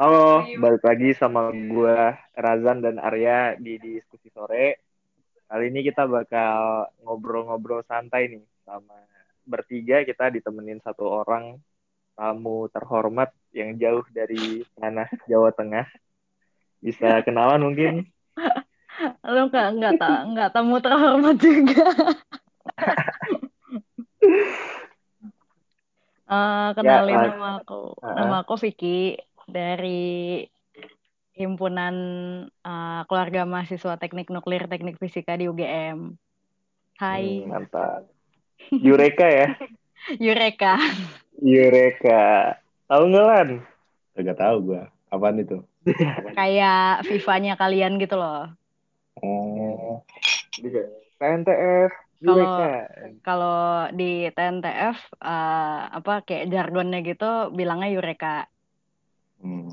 Halo, balik lagi sama gue Razan dan Arya di diskusi sore. Kali ini kita bakal ngobrol-ngobrol santai nih sama bertiga kita ditemenin satu orang tamu terhormat yang jauh dari tanah Jawa Tengah. Bisa kenalan mungkin? Lu nggak nggak ta, nggak tamu terhormat juga. uh, kenalin Ya, nama aku, uh, nama aku Vicky dari himpunan uh, keluarga mahasiswa teknik nuklir teknik fisika di UGM. Hai. Hmm, mantap. Yureka ya? Yureka. Yureka. Tahu nggak Lan? Gak tahu gue. Apaan itu? Kayak FIFA-nya kalian gitu loh. Oh. TNTF. Kalau kalau di TNTF uh, apa kayak jargonnya gitu bilangnya Yureka. Hmm.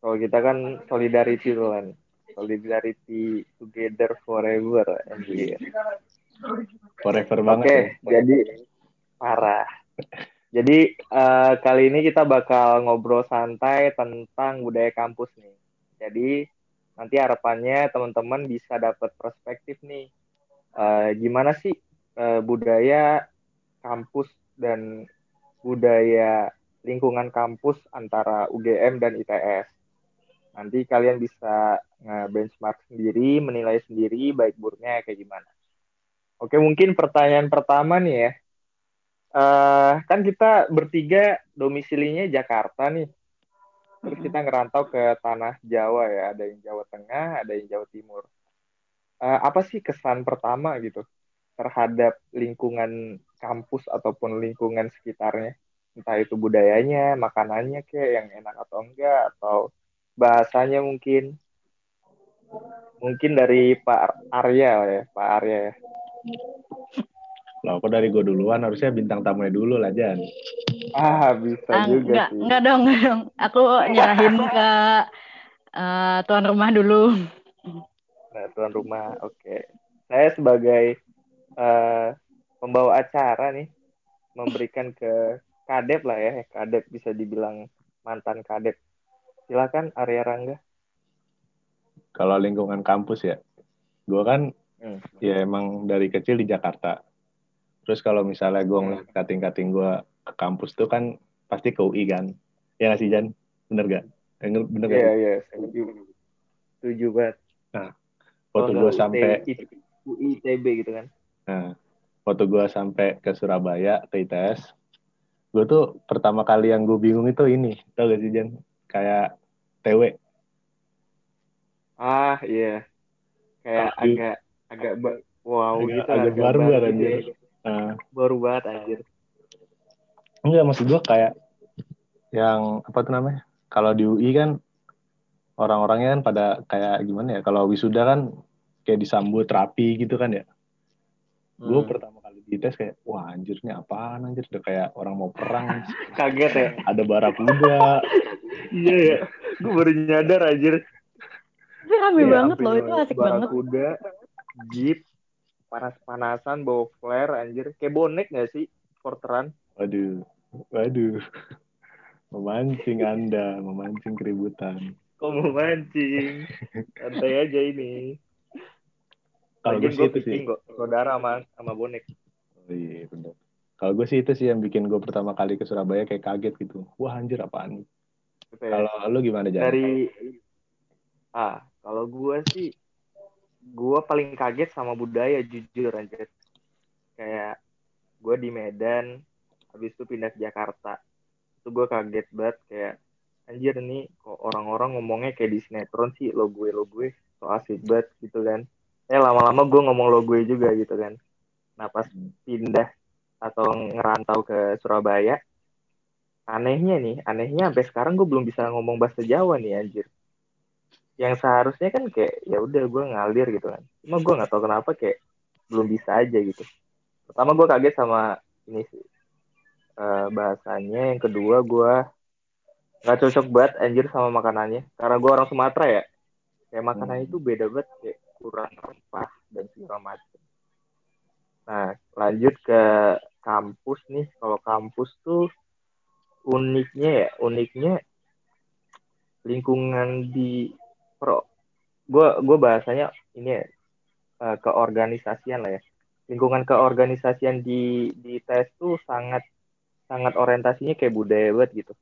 Kalau kita kan solidarity tuh kan. Solidarity together forever anjir. Forever Oke, banget. okay, ya. jadi parah. Jadi uh, kali ini kita bakal ngobrol santai tentang budaya kampus nih. Jadi nanti harapannya teman-teman bisa dapat perspektif nih. Uh, gimana sih uh, budaya kampus dan budaya lingkungan kampus antara UGM dan ITS. Nanti kalian bisa benchmark sendiri, menilai sendiri baik buruknya kayak gimana. Oke, mungkin pertanyaan pertama nih ya. Uh, kan kita bertiga domisilinya Jakarta nih. Terus kita ngerantau ke tanah Jawa ya, ada yang Jawa Tengah, ada yang Jawa Timur. Uh, apa sih kesan pertama gitu terhadap lingkungan kampus ataupun lingkungan sekitarnya? Entah itu budayanya, makanannya kayak yang enak atau enggak, atau bahasanya mungkin. Mungkin dari Pak Arya ya, Pak Arya ya. Loh, kok dari gue duluan? Harusnya bintang tamunya dulu lah, Jan. Ah, bisa ah, juga enggak, sih. Enggak dong, enggak dong. Aku nyerahin ke uh, tuan rumah dulu. Nah, tuan rumah, oke. Okay. Saya sebagai uh, pembawa acara nih, memberikan ke kadep lah ya, kadep bisa dibilang mantan kadep. Silakan Arya Rangga. Kalau lingkungan kampus ya, gue kan hmm. ya emang dari kecil di Jakarta. Terus kalau misalnya gue ngeliat kating-kating gue ke kampus tuh kan pasti ke UI kan. Ya nggak sih Jan? Bener gak? Bener gak? Iya, iya. Setuju. Banget. Nah, waktu gue sampai... UI ITB gitu kan. Nah, waktu gue sampai ke Surabaya, ke ITS, gue tuh pertama kali yang gue bingung itu ini. Tau gak sih Jan? Kayak TW. Ah, iya. Kayak oh, agak... Agak... Wow agak, gitu. Agak, agak baru gitu anjir. Uh, baru banget anjir. Enggak, maksud gue kayak yang apa tuh namanya? Kalau di UI kan orang-orangnya kan pada kayak gimana ya? Kalau wisuda kan kayak disambut rapi gitu kan ya. Hmm. Gue pertama kali di tes kayak, wah anjirnya apaan anjir? Udah kayak orang mau perang. Kaget ya? Ada barakuda. iya ya. Gue baru nyadar anjir. Tapi rame ya, banget loh, itu asik banget. Barakuda, jeep, panas-panasan bawa flare anjir kayak bonek gak sih porteran waduh waduh memancing anda memancing keributan kok memancing santai aja ini kalau gue sih itu sih kok saudara sama sama bonek iya benar kalau gue sih itu sih yang bikin gue pertama kali ke Surabaya kayak kaget gitu. Wah anjir apaan? Kalau lu gimana Jan? dari ah kalau gue sih gue paling kaget sama budaya jujur aja kayak gue di Medan habis itu pindah ke Jakarta. Itu gue kaget banget kayak anjir nih kok orang-orang ngomongnya kayak di sinetron sih lo gue lo gue so asik banget gitu kan. Eh lama-lama gue ngomong lo gue juga gitu kan nah pas pindah atau ngerantau ke Surabaya anehnya nih anehnya sampai sekarang gue belum bisa ngomong bahasa Jawa nih anjir. Yang seharusnya kan kayak ya udah gue ngalir gitu kan. Cuma gue nggak tahu kenapa kayak belum bisa aja gitu. Pertama gue kaget sama ini sih uh, bahasanya. Yang kedua gue nggak cocok banget anjir sama makanannya. Karena gue orang Sumatera ya. Kayak makanan itu beda banget kayak kurang rempah dan segala macam nah lanjut ke kampus nih. Kalau kampus tuh uniknya ya uniknya lingkungan di pro gue gue bahasanya ini ya uh, keorganisasian lah ya. Lingkungan keorganisasian di di tes tuh sangat sangat orientasinya kayak budaya banget gitu.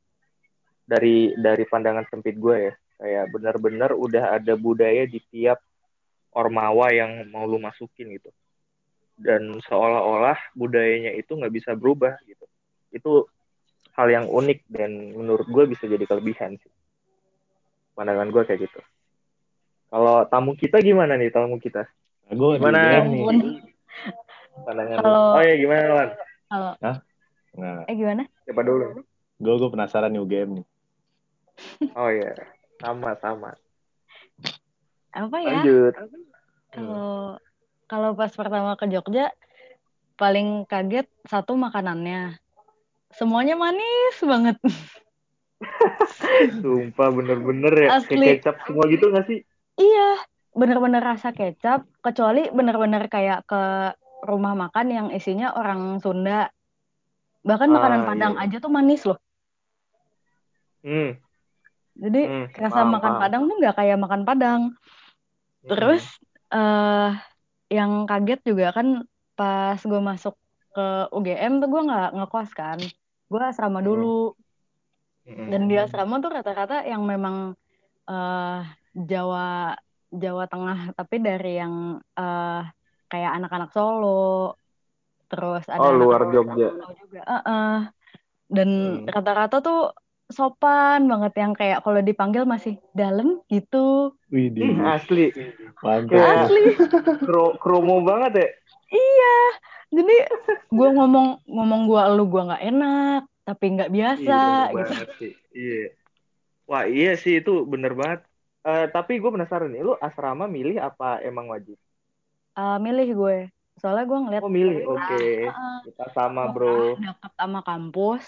Dari dari pandangan sempit gue ya. Kayak benar-benar udah ada budaya di tiap ormawa yang mau lu masukin gitu dan seolah-olah budayanya itu nggak bisa berubah gitu. Itu hal yang unik dan menurut gue bisa jadi kelebihan sih. Pandangan gue kayak gitu. Kalau tamu kita gimana nih tamu kita? Gue gimana? Nih. Pandangan? Kalau- oh ya gimana Wan? Kalau nah. Eh gimana? siapa dulu? Gue gue penasaran nih UGM nih. Oh ya sama sama. Apa ya? lanjut. Kalau kalau pas pertama ke Jogja paling kaget satu makanannya. Semuanya manis banget. sumpah bener-bener ya Asli. kayak kecap semua gitu gak sih Iya, bener-bener rasa kecap, kecuali bener-bener kayak ke rumah makan yang isinya orang Sunda. Bahkan Ah, makanan iya, Padang iya. aja tuh manis loh. hmm Jadi Hmm, rasa makan. Padang tuh nggak kayak makan Padang. Terus eh yang kaget juga kan pas gue masuk ke UGM tuh gue nggak ngekos kan. Gue asrama Hmm. dulu. Dan di asrama tuh rata-rata yang memang eh Jawa Jawa Tengah, tapi dari yang eh kayak anak-anak Solo, terus ada oh anak luar Jogja juga. Heeh. Dan Hmm. rata-rata tuh sopan banget yang kayak kalau dipanggil masih dalam gitu. wih Ih, asli mantap. Asli. Kro kromo banget ya Iya. Jadi gue ngomong ngomong gue lu gue nggak enak, tapi nggak biasa iya gitu. sih iya wah iya sih itu bener banget Eh, tapi gue penasaran nih lu asrama milih apa emang wajib Eh, milih gue. Soalnya gue ngeliat oh milih oke Heeh. kita sama bro deket sama kampus.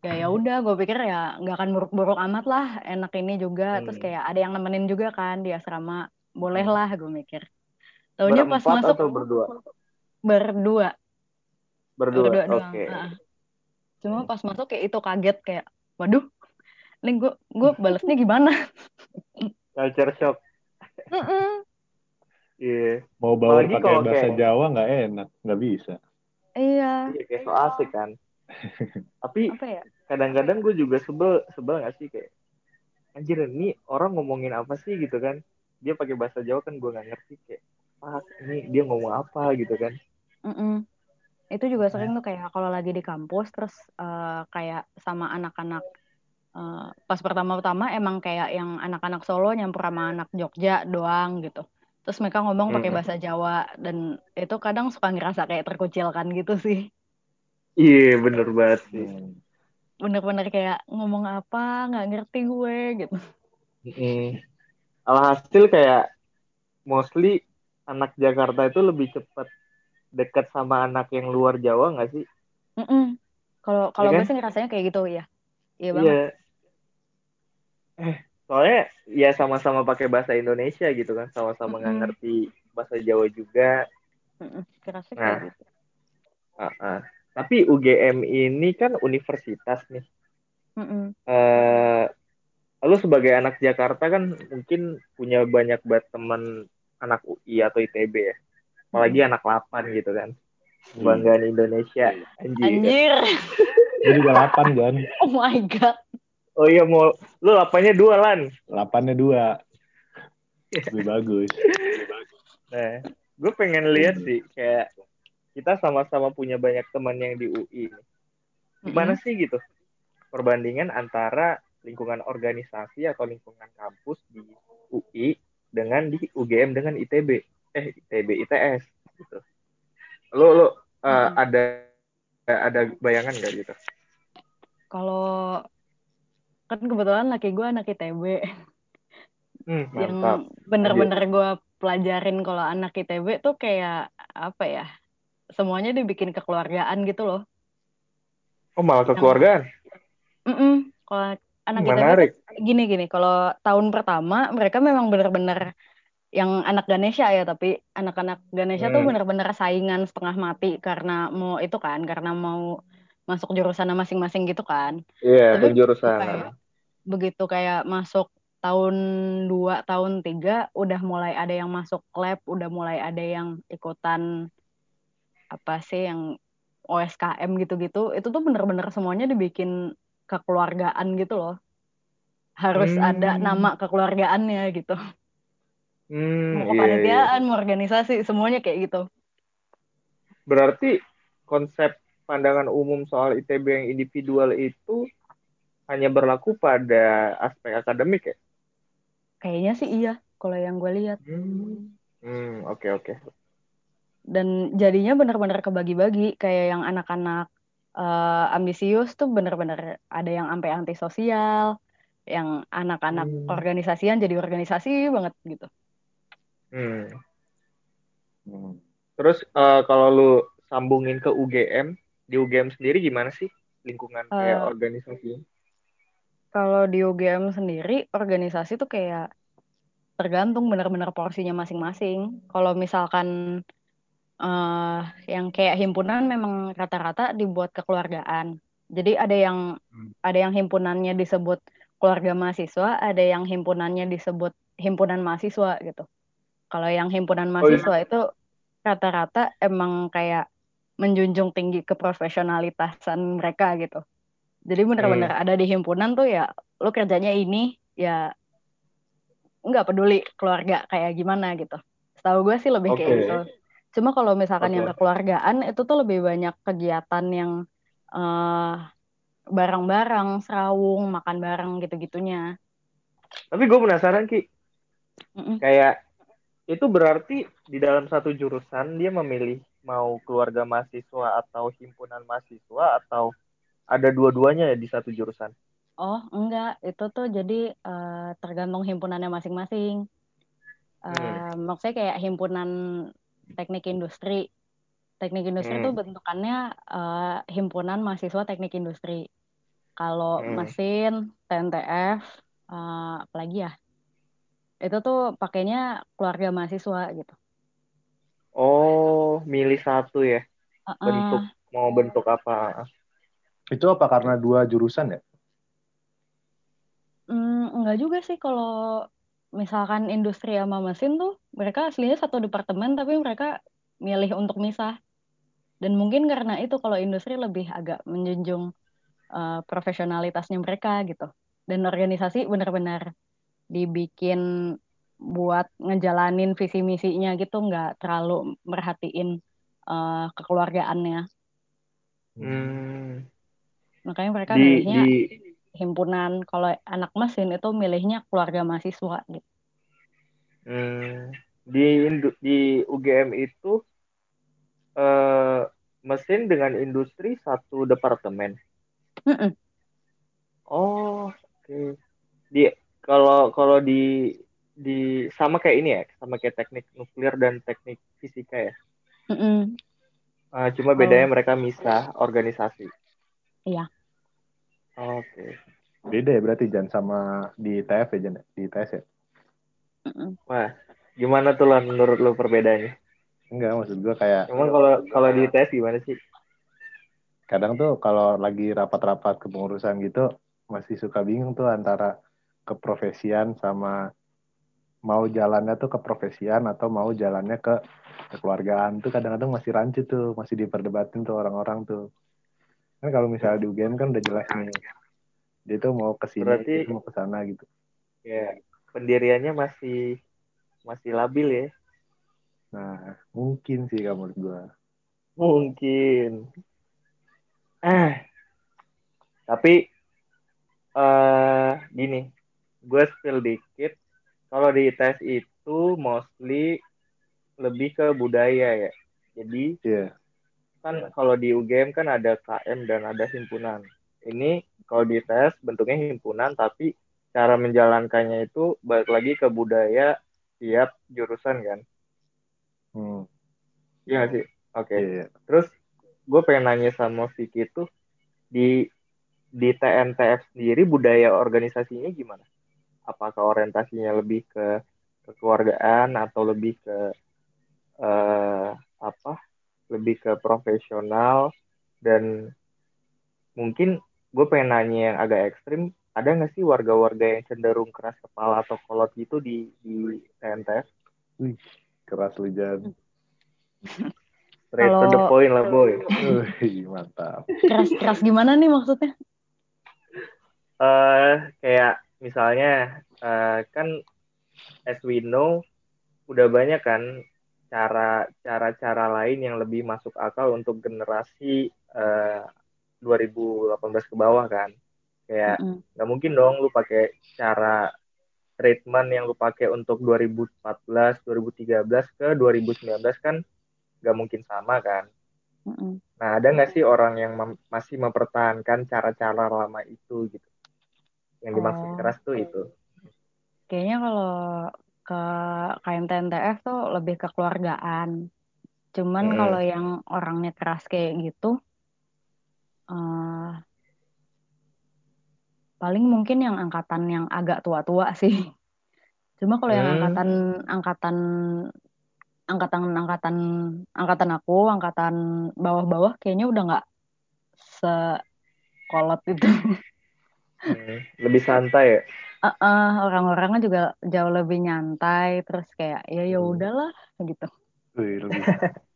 Ya ya udah, gue pikir ya nggak akan buruk-buruk amat lah. Enak ini juga. Terus Hmm. kayak ada yang nemenin juga kan di asrama. Boleh Hmm. lah, gue mikir. Taunya pas masuk atau berdua berdua, berdua berdua oke doang. Heeh. Cuma Hmm. pas masuk kayak itu kaget kayak, waduh, ini gue gue balesnya gimana? culture shock iya mau bawa pakai bahasa kayak- Jawa nggak enak nggak bisa Iya. iya kayak so asik kan tapi ya? kadang-kadang gue juga sebel sebel gak sih kayak anjir ini orang ngomongin apa sih gitu kan dia pakai bahasa Jawa kan gue nggak ngerti kayak ah ini dia ngomong apa gitu kan Mm-mm. Itu juga sering tuh kayak kalau lagi di kampus terus eh, kayak sama anak-anak eh, pas pertama-tama emang kayak yang anak-anak Solo nyampur sama anak Jogja doang gitu. Terus mereka ngomong pakai bahasa Jawa dan itu kadang suka ngerasa kayak terkucilkan gitu sih. Iya bener banget sih Hmm. Bener-bener kayak ngomong apa nggak ngerti gue gitu. Mm. alhasil kayak mostly anak Jakarta itu lebih cepat dekat sama anak yang luar Jawa nggak sih. Kalau kalau Iya gue kan? sih ngerasanya kayak gitu ya. Iya banget. iya eh soalnya ya sama-sama pakai bahasa Indonesia gitu kan sama-sama nggak Mm-mm. ngerti bahasa Jawa juga Mm-mm. Kerasa Nah. kayak gitu. Ah, ah. Tapi UGM ini kan universitas nih. Mm-mm. Eh, lu sebagai anak Jakarta kan mungkin punya banyak banget teman anak UI atau ITB ya. Apalagi anak 8 gitu kan. Kebanggaan Indonesia. Anjir. Anjir. gue juga 8 Jan Oh my god. Oh iya mau lu 8-nya dua lan. 8 nya dua lebih bagus Nah, gue pengen lihat sih kayak kita sama-sama punya banyak teman yang di UI. Gimana sih gitu perbandingan antara lingkungan organisasi atau lingkungan kampus di UI dengan di UGM dengan ITB eh ITB ITS gitu. Lo lo uh, Mm-mm. ada ada bayangan nggak gitu? Kalau kan kebetulan laki gue anak ITB Hmm, yang bener-bener gue pelajarin kalau anak ITB tuh kayak apa ya semuanya dibikin kekeluargaan gitu loh. Oh malah kekeluargaan. Mm-mm. Kalau anak Menarik. tuh gini gini kalau tahun pertama mereka memang bener-bener yang anak Ganesha ya tapi anak-anak Ganesha tuh Hmm. bener-bener saingan setengah mati karena mau itu kan karena mau masuk jurusan masing-masing gitu kan. Iya, Tapi penjurusan. kayak begitu kayak masuk tahun 2, tahun 3 udah mulai ada yang masuk lab, udah mulai ada yang ikutan apa sih yang OSKM gitu-gitu. Itu tuh bener-bener semuanya dibikin kekeluargaan gitu loh. Harus Hmm. ada nama kekeluargaannya gitu. Hmm, Mau iya, iya. kepanitiaan, mau organisasi, semuanya kayak gitu. Berarti konsep pandangan umum soal ITB yang individual itu hanya berlaku pada aspek akademik ya? Kayaknya sih iya, kalau yang gue lihat. Hmm, Hmm, oke oke. Dan jadinya benar-benar kebagi-bagi, kayak yang anak-anak eh, ambisius tuh bener-bener ada yang sampai antisosial, yang anak-anak Hmm. organisasian jadi organisasi banget gitu. Hmm. Hmm. Terus eh, kalau lu sambungin ke UGM, di UGM sendiri gimana sih lingkungan kayak Eh, organisasi? Kalau di UGM sendiri, organisasi tuh kayak tergantung benar-benar porsinya masing-masing. Kalau misalkan eh yang kayak himpunan memang rata-rata dibuat kekeluargaan. Jadi ada yang Hmm. ada yang himpunannya disebut keluarga mahasiswa, ada yang himpunannya disebut himpunan mahasiswa gitu. Kalau yang himpunan Oh iya. mahasiswa itu rata-rata emang kayak menjunjung tinggi keprofesionalitasan mereka gitu. Jadi benar-benar Hmm. ada di himpunan tuh ya lu kerjanya ini ya nggak peduli keluarga kayak gimana gitu. Setahu gue sih lebih kayak Oke. gitu. Cuma kalau misalkan yang Oke. kekeluargaan itu tuh lebih banyak kegiatan yang eh, bareng-bareng, serawung, makan bareng gitu-gitunya. Tapi gue penasaran Ki, Mm-mm. kayak itu berarti di dalam satu jurusan dia memilih mau keluarga mahasiswa atau himpunan mahasiswa atau ada dua-duanya ya di satu jurusan? Oh enggak, itu tuh jadi eh, tergantung himpunannya masing-masing. Hmm. Eh, maksudnya kayak himpunan teknik industri. Teknik industri tuh Hmm. bentukannya eh, himpunan mahasiswa teknik industri. Kalau Hmm. mesin, TNTF, eh, apalagi ya, itu tuh pakainya keluarga mahasiswa gitu. Oh, milih satu ya Eh-eh. bentuk mau bentuk apa? Itu apa karena dua jurusan ya? Hmm, enggak juga sih kalau misalkan industri sama mesin tuh mereka aslinya satu departemen tapi mereka milih untuk misah. Dan mungkin karena itu kalau industri lebih agak menjunjung eh, profesionalitasnya mereka gitu. Dan organisasi benar-benar dibikin buat ngejalanin visi misinya gitu, nggak terlalu merhatiin eh, kekeluargaannya. Hmm. Makanya mereka Di milihnya di himpunan. Kalau anak mesin itu milihnya keluarga mahasiswa gitu. hmm, di di UGM itu eh, mesin dengan industri satu departemen. Mm-mm. Oh, oke. Di kalau kalau di di sama kayak ini ya, sama kayak teknik nuklir dan teknik fisika ya. Mm-mm. Eh, cuma Kalau bedanya mereka misah organisasi. iya, Oke. Beda ya berarti Jan sama di TF ya Jan? Di ITS ya? Wah, gimana tuh lan menurut lu perbedaannya? Enggak, maksud gue kayak Cuman kalau kalau di tes gimana sih? kadang tuh kalau lagi rapat-rapat kepengurusan gitu masih suka bingung tuh antara keprofesian sama mau jalannya tuh keprofesian atau mau jalannya ke kekeluargaan tuh kadang-kadang masih rancu tuh, masih diperdebatin tuh orang-orang tuh. Kan kalau misalnya di UGM kan udah jelas nih, dia tuh mau ke sini, Berarti mau ke sana gitu. ya pendiriannya masih masih labil ya. Nah, mungkin sih menurut gue. Mungkin. Ah, tapi eh gini, gue spill dikit. Kalau di ITS itu mostly lebih ke budaya ya. Jadi Iya, kan kalau di UGM kan ada KM dan ada himpunan. Ini kalau di ITS bentuknya himpunan tapi cara menjalankannya itu balik lagi ke budaya tiap jurusan kan. hmm, Iya sih? Oke. iya, iya. Terus gue pengen nanya sama Vicky tuh di di TNTF sendiri budaya organisasinya gimana? Apakah orientasinya lebih ke kekeluargaan atau lebih ke eh, apa? Lebih ke profesional dan mungkin gue pengen nanya yang agak ekstrim ada nggak sih warga-warga yang cenderung keras kepala atau kolot gitu di di TNTF Wih, keras lu Jan. straight to the point lah boy Wih, mantap. keras keras gimana nih maksudnya eh kayak misalnya eh, kan as we know udah banyak kan cara cara-cara lain yang lebih masuk akal untuk generasi eh, 2018 ke bawah kan. Kayak nggak mungkin dong lu pakai cara treatment yang lu pakai untuk 2014 2013 ke 2019 kan nggak mungkin sama kan. Mm-mm. nah ada nggak sih orang yang mem- masih mempertahankan cara-cara lama itu gitu? Yang dimaksud Oh. keras tuh itu. Kayaknya kalau ke KMTNTF tuh lebih ke keluargaan. Cuman Mm-mm. kalau yang orangnya keras kayak gitu eh paling mungkin yang angkatan yang agak tua-tua sih. Cuma kalau yang Hmm. angkatan angkatan angkatan angkatan angkatan aku angkatan bawah-bawah kayaknya udah nggak sekolot itu. Hmm, lebih santai ya Orang-orangnya juga jauh lebih nyantai terus kayak ya ya Hmm. udahlah gitu Wih, lebih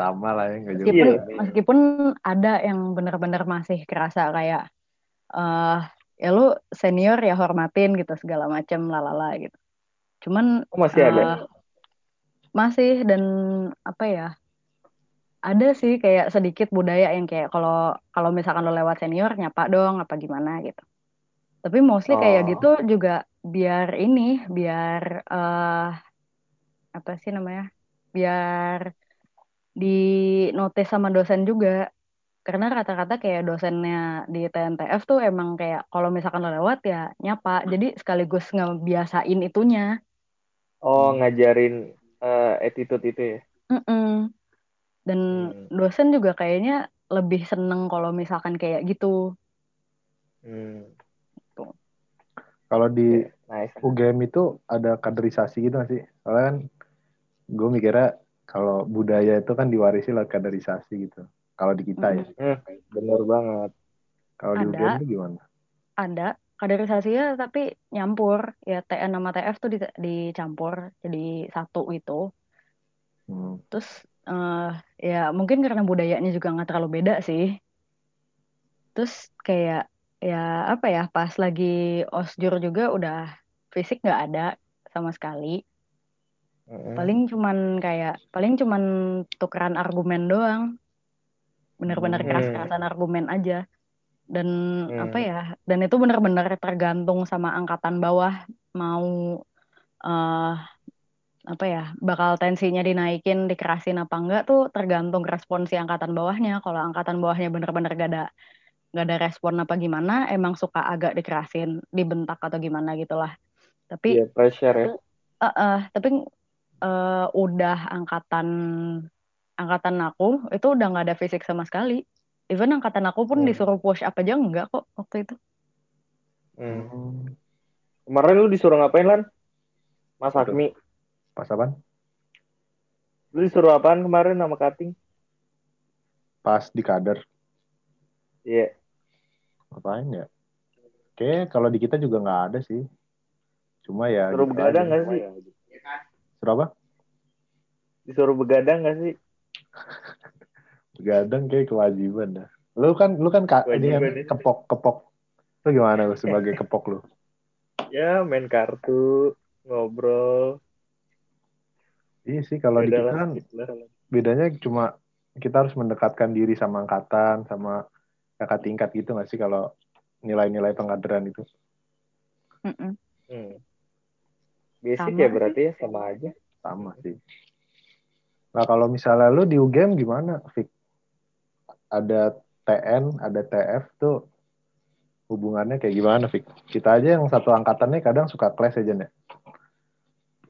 sama lah ya nggak jauh. meskipun Iya. meskipun ada yang benar-benar masih kerasa kayak eh ya lu senior ya hormatin gitu segala macam lalala gitu cuman oh, masih ada eh, masih dan apa ya ada sih kayak sedikit budaya yang kayak kalau kalau misalkan lo lewat senior nyapa dong apa gimana gitu tapi mostly kayak Oh. gitu juga biar ini biar eh apa sih namanya biar di notice sama dosen juga karena rata-rata kayak dosennya di TNTF tuh emang kayak kalau misalkan lo lewat ya nyapa jadi sekaligus ngebiasain itunya oh ngajarin eh, attitude itu ya Mm-mm. dan Hmm. dosen juga kayaknya lebih seneng kalau misalkan kayak gitu Hmm. Kalau di nice UGM itu ada kaderisasi gitu nggak sih? Soalnya kan gue mikirnya kalau budaya itu kan diwarisi lewat kaderisasi gitu. Kalau di kita ya. Hmm, bener banget Kalau di. UGM itu gimana? ada kaderisasinya tapi nyampur ya TN sama TF tuh di- dicampur jadi satu itu Hmm. terus eh ya mungkin karena budayanya juga nggak terlalu beda sih terus kayak ya apa ya pas lagi osjur juga udah fisik nggak ada sama sekali Mm-mm. paling cuman kayak paling cuman tukeran argumen doang bener-bener Hmm. keras-kerasan argumen aja dan Hmm. apa ya dan itu bener-bener tergantung sama angkatan bawah mau eh apa ya bakal tensinya dinaikin dikerasin apa enggak tuh tergantung respon si angkatan bawahnya kalau angkatan bawahnya bener-bener gak ada gak ada respon apa gimana emang suka agak dikerasin dibentak atau gimana gitulah tapi Iya, pressure ya eh, eh, tapi eh, udah angkatan angkatan aku itu udah nggak ada fisik sama sekali even angkatan aku pun Hmm. disuruh push up aja enggak kok waktu itu Hmm. Kemarin lu disuruh ngapain lan Mas. Akmi Pas apaan? lu disuruh apaan kemarin sama Kating Pas di kader. iya Ngapain ya? Oke, kalau di kita juga nggak ada sih. Cuma ya Suruh gitu begadang nggak sih? Suruh apa? Disuruh begadang nggak sih? Begadang kayak kewajiban dah. Lu kan lu kan kak, ini kan kepok kepok. Lu gimana lu sebagai kepok lu? Ya main kartu, ngobrol. Iya sih kalau di kita kan gitu bedanya cuma kita harus mendekatkan diri sama angkatan sama kakak tingkat gitu nggak sih kalau nilai-nilai pengkaderan itu Mm-mm. Hmm. Basic Sama ya berarti ya sama aja. sama sih. Nah kalau misalnya lu di UGM gimana, Fik? Ada TN, ada TF tuh hubungannya kayak gimana, Fik? Kita aja yang satu angkatannya kadang suka clash aja nih.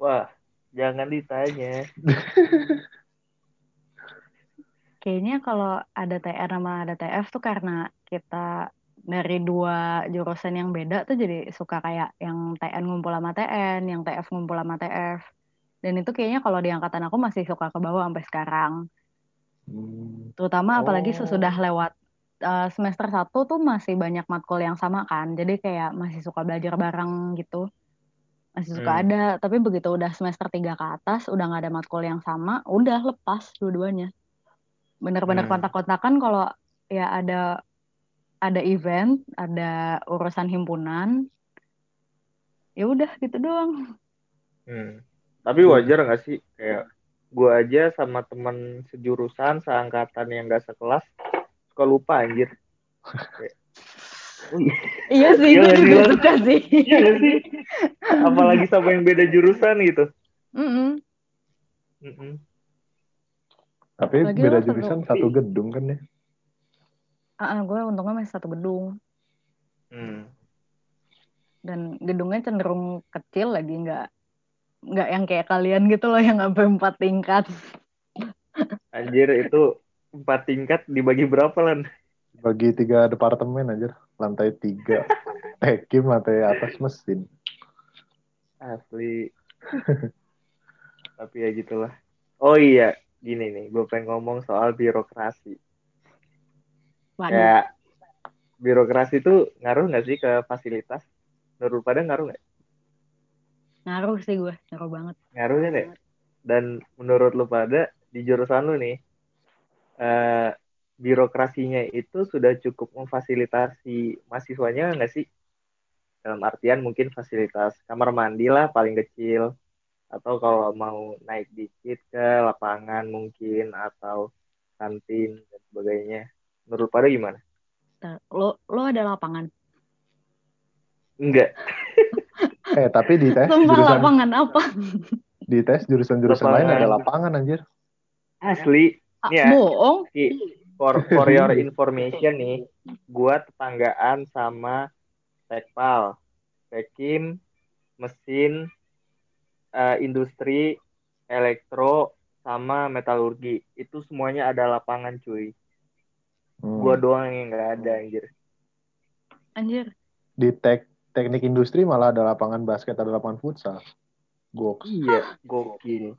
Wah, jangan ditanya. Kayaknya kalau ada TR sama ada TF tuh karena kita dari dua jurusan yang beda tuh jadi suka kayak yang TN ngumpul sama TN, yang TF ngumpul sama TF. Dan itu kayaknya kalau di angkatan aku masih suka ke bawah sampai sekarang. Hmm. Terutama apalagi Oh. sesudah lewat uh, semester satu tuh masih banyak matkul yang sama kan jadi kayak masih suka belajar bareng gitu masih suka Hmm. ada tapi begitu udah semester tiga ke atas udah nggak ada matkul yang sama udah lepas dua-duanya bener-bener Hmm. kontak-kontakan kalau ya ada ada event ada urusan himpunan ya udah gitu doang Hmm. Tapi wajar nggak sih kayak gua aja sama teman sejurusan seangkatan yang gak sekelas suka lupa anjir. Kayak, iya. sih Iya gue juga suka sih Iya sih? Apalagi sama yang beda jurusan gitu. Mm-mm. Mm-mm. Tapi Lagi beda jurusan satu gedung kan ya. Ah, ah, gue untungnya masih satu gedung Hmm. dan gedungnya cenderung kecil lagi nggak nggak yang kayak kalian gitu loh yang sampai empat tingkat Anjir itu empat tingkat dibagi berapa lan? Bagi tiga departemen aja. Lantai tiga. Tekim, lantai atas mesin. Asli. Tapi ya gitulah. Oh iya, gini nih, gue pengen ngomong soal birokrasi. Waduh, Kayak birokrasi itu ngaruh nggak sih ke fasilitas? Menurut pada ngaruh nggak? ngaruh sih gue ngaruh banget Ngaruhnya deh. Dan menurut lu pada di jurusan lu nih, eh, birokrasinya itu sudah cukup memfasilitasi mahasiswanya nggak sih? Dalam artian mungkin fasilitas kamar mandi lah paling kecil. Atau kalau mau naik dikit ke lapangan mungkin atau kantin dan sebagainya. Menurut pada gimana? Lo lo ada lapangan Enggak. Eh, tapi di tes sumpah jurusan lapangan apa di tes jurusan-jurusan lain Lapangan. ada lapangan anjir. Asli. Ah, ya, bohong Ki, for, for your information nih, gua tetanggaan sama Tekpal, Tekim, mesin, eh, industri, elektro, sama metalurgi. Itu semuanya ada lapangan cuy. Hmm. Gua doang yang nggak ada anjir. anjir Di tek teknik industri malah ada lapangan basket, ada lapangan futsal. Goks. Iya, gokil.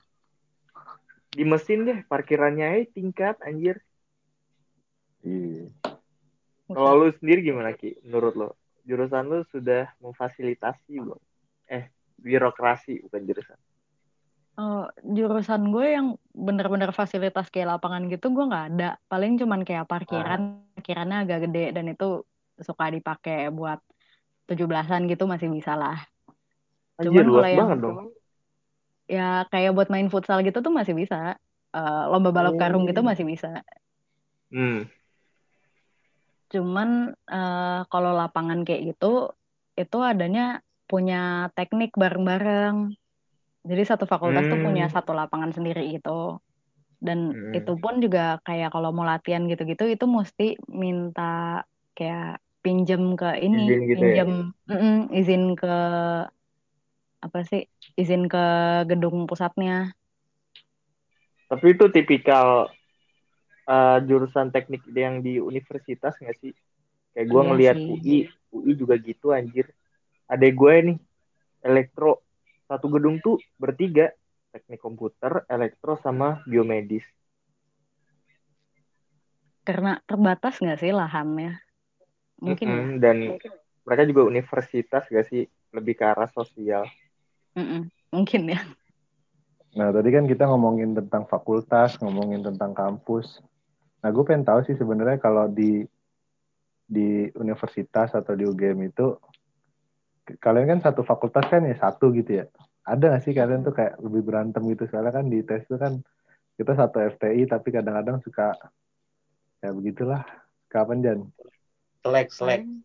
Di mesin deh, parkirannya aja tingkat anjir. Iya. Kalau lu sendiri gimana Ki? Menurut lo? Jurusan lu sudah memfasilitasi belum? Eh, birokrasi bukan jurusan. Oh, jurusan gue yang bener-bener fasilitas kayak lapangan gitu gue nggak ada paling cuman kayak parkiran parkirannya agak gede dan itu suka dipakai buat 17-an gitu masih bisa lah Cuman kalau yang- banget dong. ya kayak buat main futsal gitu tuh masih bisa Eh, lomba balap karung gitu Oh. masih bisa Hmm. cuman eh, kalau lapangan kayak gitu itu adanya punya teknik bareng-bareng jadi satu fakultas tuh Hmm. punya satu lapangan sendiri gitu dan Hmm. itu pun juga kayak kalau mau latihan gitu-gitu itu mesti minta kayak pinjem ke ini Izin gitu ya? pinjem Mm-mm, izin ke apa sih izin ke gedung pusatnya Tapi itu tipikal eh, jurusan teknik yang di universitas nggak sih? Kayak gue Iya ngelihat. UI, UI juga gitu anjir. Adek gue nih, elektro. Satu gedung tuh bertiga. Teknik komputer, elektro, sama biomedis. karena terbatas nggak sih lahannya mungkin ya Mm-mm, Dan mereka juga universitas gak sih? Lebih ke arah sosial. Mm-mm, mungkin ya Nah, tadi kan kita ngomongin tentang fakultas, ngomongin tentang kampus. Nah, gue pengen tahu sih sebenarnya kalau di di universitas atau di UGM itu kalian kan satu fakultas kan ya satu gitu ya. Ada gak sih kalian tuh kayak lebih berantem gitu? Soalnya kan di tes itu kan kita satu FTI tapi kadang-kadang suka ya begitulah. Kapan Jan? Selek, Paling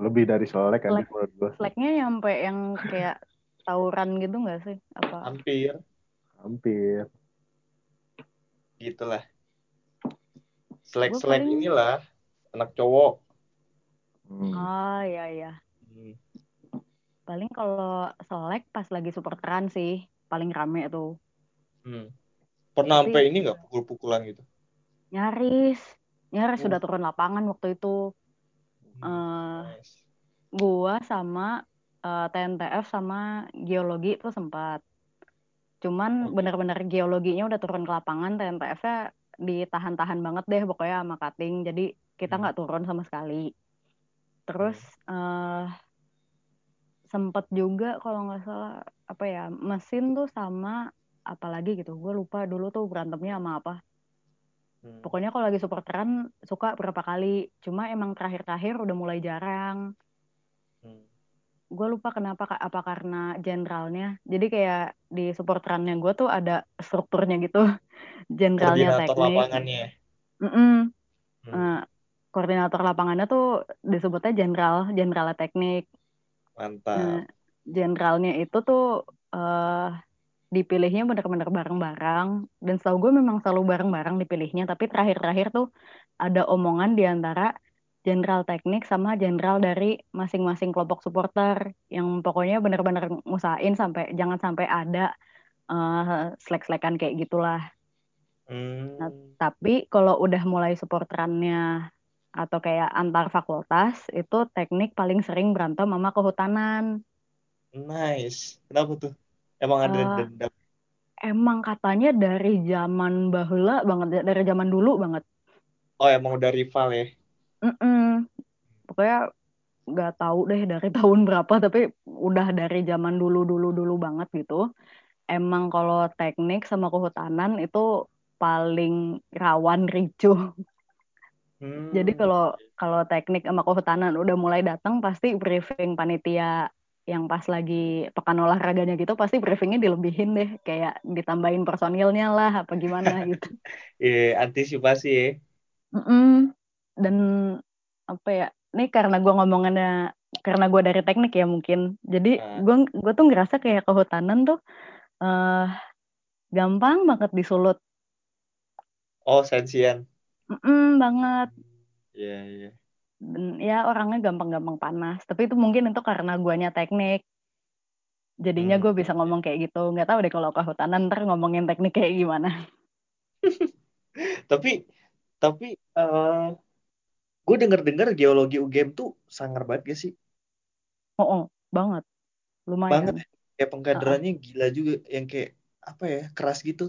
Lebih dari selek kan Selek. menurut gue. Slacknya nyampe yang kayak tawuran gitu nggak sih apa Hampir. Hampir. Gitulah. Gua paling- inilah. Anak cowok. Hmm. oh iya iya paling kalau selek pas lagi super teran sih paling rame tuh Hmm. Pernah Tapi- sampai ini nggak pukul-pukulan gitu? nyaris nyaris Uh. sudah turun lapangan waktu itu eh gua sama eh, TNTF sama geologi itu sempat cuman Oke. bener-bener geologinya udah turun ke lapangan TNTF-nya ditahan-tahan banget deh pokoknya sama cutting jadi kita Hmm. nggak turun sama sekali terus eh sempet juga kalau nggak salah apa ya mesin tuh sama apalagi gitu gue lupa dulu tuh berantemnya sama apa Hmm. pokoknya kalau lagi supporteran suka berapa kali cuma emang terakhir-terakhir udah mulai jarang Hmm. gue lupa kenapa apa karena jenderalnya jadi kayak di supporterannya gue tuh ada strukturnya gitu jenderalnya Koordinator teknik lapangannya. Mm-mm. Hmm. Eh, koordinator lapangannya tuh disebutnya jenderal jenderal teknik Mantap. Nah, jenderalnya itu tuh eh dipilihnya bener-bener bareng-bareng dan setahu gue memang selalu bareng-bareng dipilihnya tapi terakhir-terakhir tuh ada omongan di antara jenderal teknik sama jenderal dari masing-masing kelompok supporter yang pokoknya bener-bener ngusahain sampai jangan sampai ada eh selek-selekan kayak gitulah. Nah, Hmm. tapi kalau udah mulai supporterannya atau kayak antar fakultas itu teknik paling sering berantem sama kehutanan. Nice. Kenapa tuh? Emang ada Eh, dendam. emang katanya dari zaman bahula banget, dari zaman dulu banget. Oh, emang udah rival ya? Mm-mm. Pokoknya nggak tahu deh dari tahun berapa, tapi udah dari zaman dulu dulu dulu banget gitu. Emang kalau teknik sama kehutanan itu paling rawan ricuh. Jadi Hmm. kalau kalau teknik sama kehutanan udah mulai datang pasti briefing panitia yang pas lagi pekan olahraganya gitu pasti briefingnya dilebihin deh kayak ditambahin personilnya lah apa gimana gitu. Iya, antisipasi ya. Mm-mm. Dan apa ya? Ini karena gue ngomongannya karena gue dari teknik ya mungkin. Jadi Nah. gue gue tuh ngerasa kayak kehutanan tuh eh gampang banget disulut. Oh, sensian. Mm-mm, banget. Iya, iya. Dan ya orangnya gampang-gampang panas. Tapi itu mungkin itu karena guanya teknik. Jadinya Hmm. gue bisa ngomong kayak gitu. Nggak tahu deh kalau kehutanan ntar ngomongin teknik kayak gimana. Tapi, tapi eh gue denger-dengar geologi UGM tuh sangar banget gak sih? Oh, oh banget. Banget Lumayan. ya. Kayak pengkaderannya gila juga. Yang kayak, apa ya, keras gitu.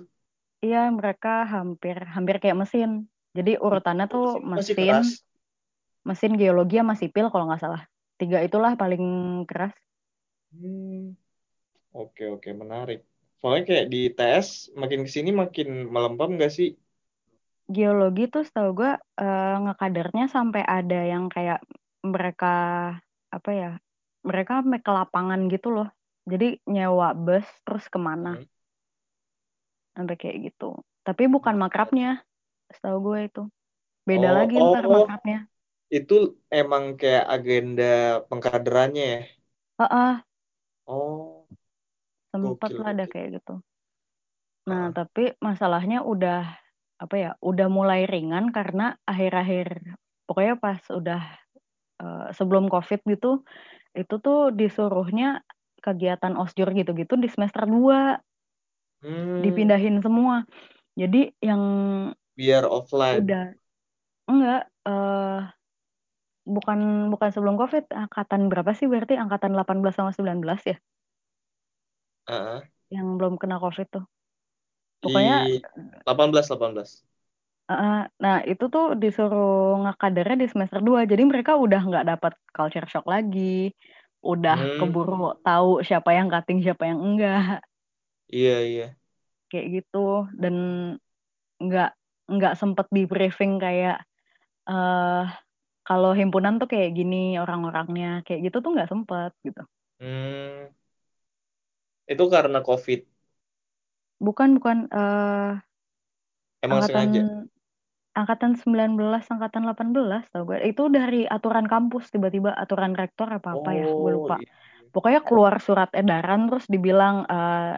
Iya, mereka hampir hampir kayak mesin. Jadi urutannya tuh Mesin masih mesin, geologi sama sipil kalau nggak salah. Tiga itulah paling keras. Hmm. Oke, oke, menarik. Soalnya kayak di TS makin ke sini makin melempem gak sih? Geologi tuh setahu gue eh, ngekadernya sampai ada yang kayak mereka apa ya? Mereka sampai ke lapangan gitu loh. Jadi nyewa bus terus ke mana? Hmm. Sampai kayak gitu. Tapi bukan makrabnya, setahu gue itu. Beda Oh, lagi ntar oh, makrabnya. itu emang kayak agenda pengkaderannya ya? Heeh, Oh, sempet gokil, lah ada kayak gitu. Nah, tapi masalahnya udah apa ya? Udah mulai ringan karena akhir-akhir pokoknya pas udah eh, sebelum Covid gitu, itu tuh disuruhnya kegiatan osjur gitu-gitu di semester 2 Hmm, dipindahin semua. Jadi yang biar offline. udah enggak eh bukan bukan sebelum Covid, angkatan berapa sih berarti angkatan 18 sama 19 ya Heeh. yang belum kena Covid tuh. Di Pokoknya 18, 18. Uh, nah itu tuh disuruh ngekadernya di semester 2 jadi mereka udah nggak dapat culture shock lagi udah Hmm, keburu tahu siapa yang cutting siapa yang enggak iya, iya. kayak gitu dan nggak nggak sempet di briefing kayak eh kalau himpunan tuh kayak gini orang-orangnya kayak gitu tuh nggak sempet gitu Hmm, itu karena COVID. bukan bukan eh Emang angkatan sengaja. angkatan 19 angkatan 18 tau gue itu dari aturan kampus tiba-tiba aturan rektor apa apa ya gue Oh, lupa iya. pokoknya keluar surat edaran terus dibilang eh,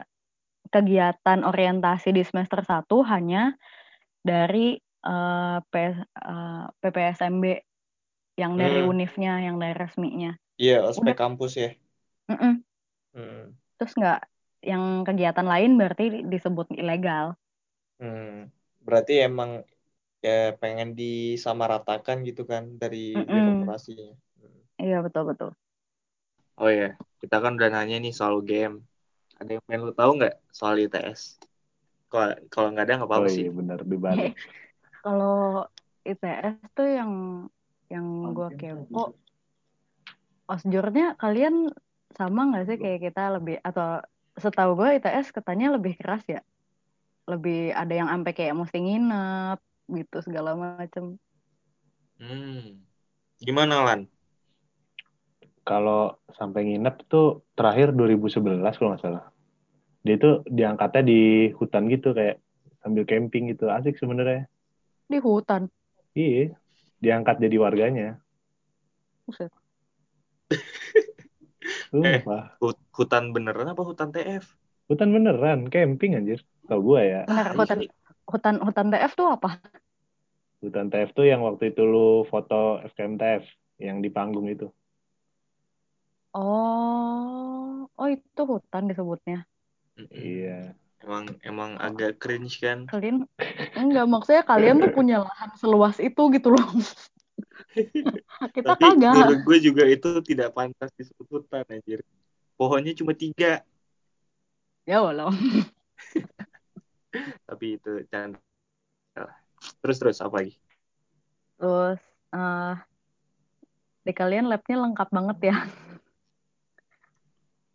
kegiatan orientasi di semester 1 hanya dari eh, P, eh, PPSMB yang dari Hmm, unifnya yang dari resminya iya, ospek udah kampus ya. mm-mm. Hmm, terus nggak yang kegiatan lain berarti disebut ilegal hmm. Berarti emang ya pengen disamaratakan gitu kan dari Mm-mm. birokrasinya. Hmm. iya betul betul Oh iya, kita kan udah nanya nih soal game. Ada yang pengen lu tahu nggak soal ITS? Kalau kalau nggak ada nggak Oh apa-apa sih. iya benar dibalik. Kalau ITS tuh yang yang gue kepo osjurnya kalian sama nggak sih kayak kita lebih atau setahu gue ITS katanya lebih keras ya lebih ada yang sampai kayak mesti nginep gitu segala macem Hmm. Gimana Lan? Kalau sampai nginep tuh terakhir 2011 kalau nggak salah. Dia tuh diangkatnya di hutan gitu kayak sambil camping gitu. Asik sebenarnya. di hutan Iya, diangkat jadi warganya. Buset. Hut- Hutan beneran apa hutan TF? Hutan beneran, camping anjir. Tau gue ya. bener Ah, hutan iya. hutan hutan TF tuh apa Hutan TF tuh yang waktu itu lu foto FKM TF yang di panggung itu. oh oh itu hutan disebutnya. Iya. Emang emang Oh. agak cringe kan? kalian enggak maksudnya kalian tuh punya lahan seluas itu gitu loh kita Tapi kagak menurut gue juga itu tidak pantas disebut hutan anjir. Pohonnya cuma tiga, ya walau tapi itu canda. Terus terus apa lagi? terus eh di kalian labnya lengkap banget ya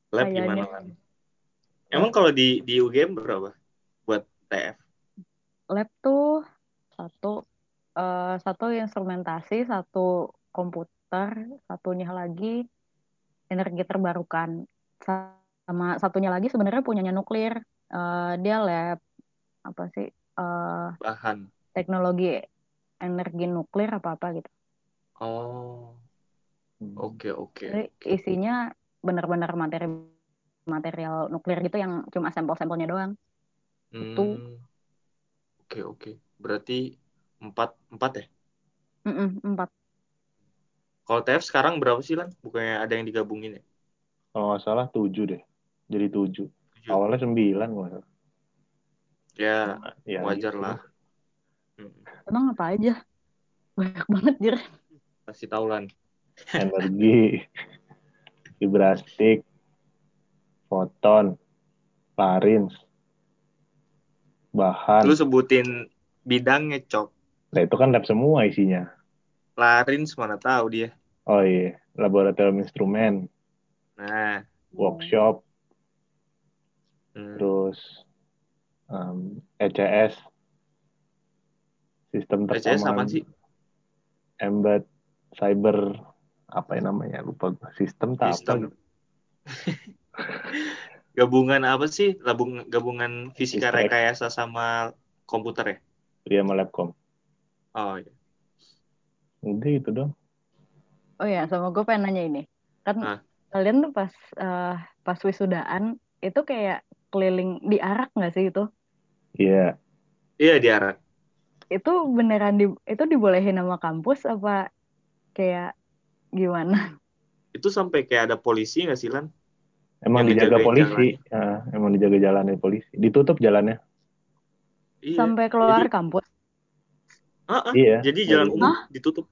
Lab Kayaknya. gimana Lan? Emang kalau di di UGM berapa buat TF? lab tuh satu eh, satu instrumentasi satu komputer satunya lagi energi terbarukan sama satunya lagi sebenarnya punyanya nuklir Eh, dia lab apa sih eh, Bahan. teknologi energi nuklir apa apa gitu Oh, oke oke. jadi isinya benar-benar materi material nuklir gitu yang cuma sampel-sampelnya doang Itu. Hmm. Oke oke. Berarti empat empat ya? Mm-mm, empat Kalau TF sekarang berapa sih Lan? Bukannya ada yang digabungin ya? Kalau nggak salah tujuh deh. Jadi tujuh. Tujuh. Awalnya sembilan kalau nggak salah. Ya, Ya, wajar gitu. lah. Hmm. emang apa aja banyak banget jir Kasih tahu Lan. Energi, fibrastik, foton, larins, bahan. Lu sebutin bidangnya cok. Nah itu kan lab semua isinya. Larins mana tahu dia. Oh iya, laboratorium instrumen, Nah, workshop, hmm. terus um, ECS, sistem ECS tekanan, apaan sih? embed, cyber, apa ya namanya, lupa gue. Sistem tak apa Sistem. Gabungan apa sih? Gabung gabungan fisika Fistek. rekayasa sama komputer ya? Dia sama labcom. Oh iya. Udah gitu dong. oh ya sama gue pengen nanya ini kan Hah? kalian tuh pas eh, pas wisudaan itu kayak keliling diarak nggak sih itu Iya, Iya diarak. itu beneran di itu dibolehin sama kampus apa kayak gimana Itu sampai kayak ada polisi nggak sih Lan? Emang Yang dijaga polisi. Ah, emang dijaga jalannya polisi. Ditutup jalannya. Iya. sampai keluar Jadi, kampus Ah, ah. Iya. jadi jalan umum ditutup.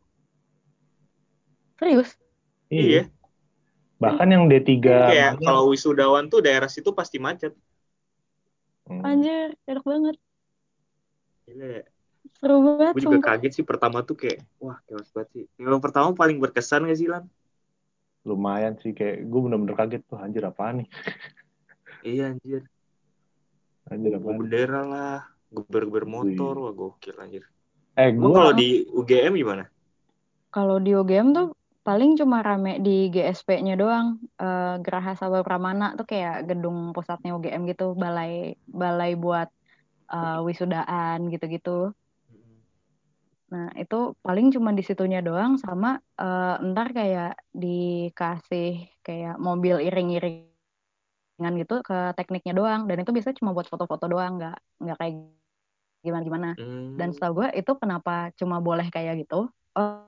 serius Iya. Bahkan yang D3 Kayak mana- kalau wisudawan tuh daerah situ pasti macet. Hmm. anjir enak banget Gila. seru banget Gue juga sumpah. kaget sih pertama tuh kayak, wah chaos banget sih. Yang pertama paling berkesan gak sih Lan? Lumayan sih kayak gue bener-bener kaget tuh anjir apaan nih Iya anjir. anjir apaan bendera lah, geber-geber motor, wah gokil anjir. eh gue kalau di UGM gimana? kalau di UGM tuh paling cuma rame di GSP-nya doang Eh, Geraha Sabah Pramana tuh kayak gedung pusatnya UGM gitu balai balai buat eh, wisudaan gitu-gitu Nah, itu paling cuma di situnya doang sama eh, ntar kayak dikasih kayak mobil iring-iringan gitu ke tekniknya doang dan itu biasanya cuma buat foto-foto doang nggak nggak kayak gimana-gimana. Hmm. Dan setahu gue itu kenapa cuma boleh kayak gitu? Oh,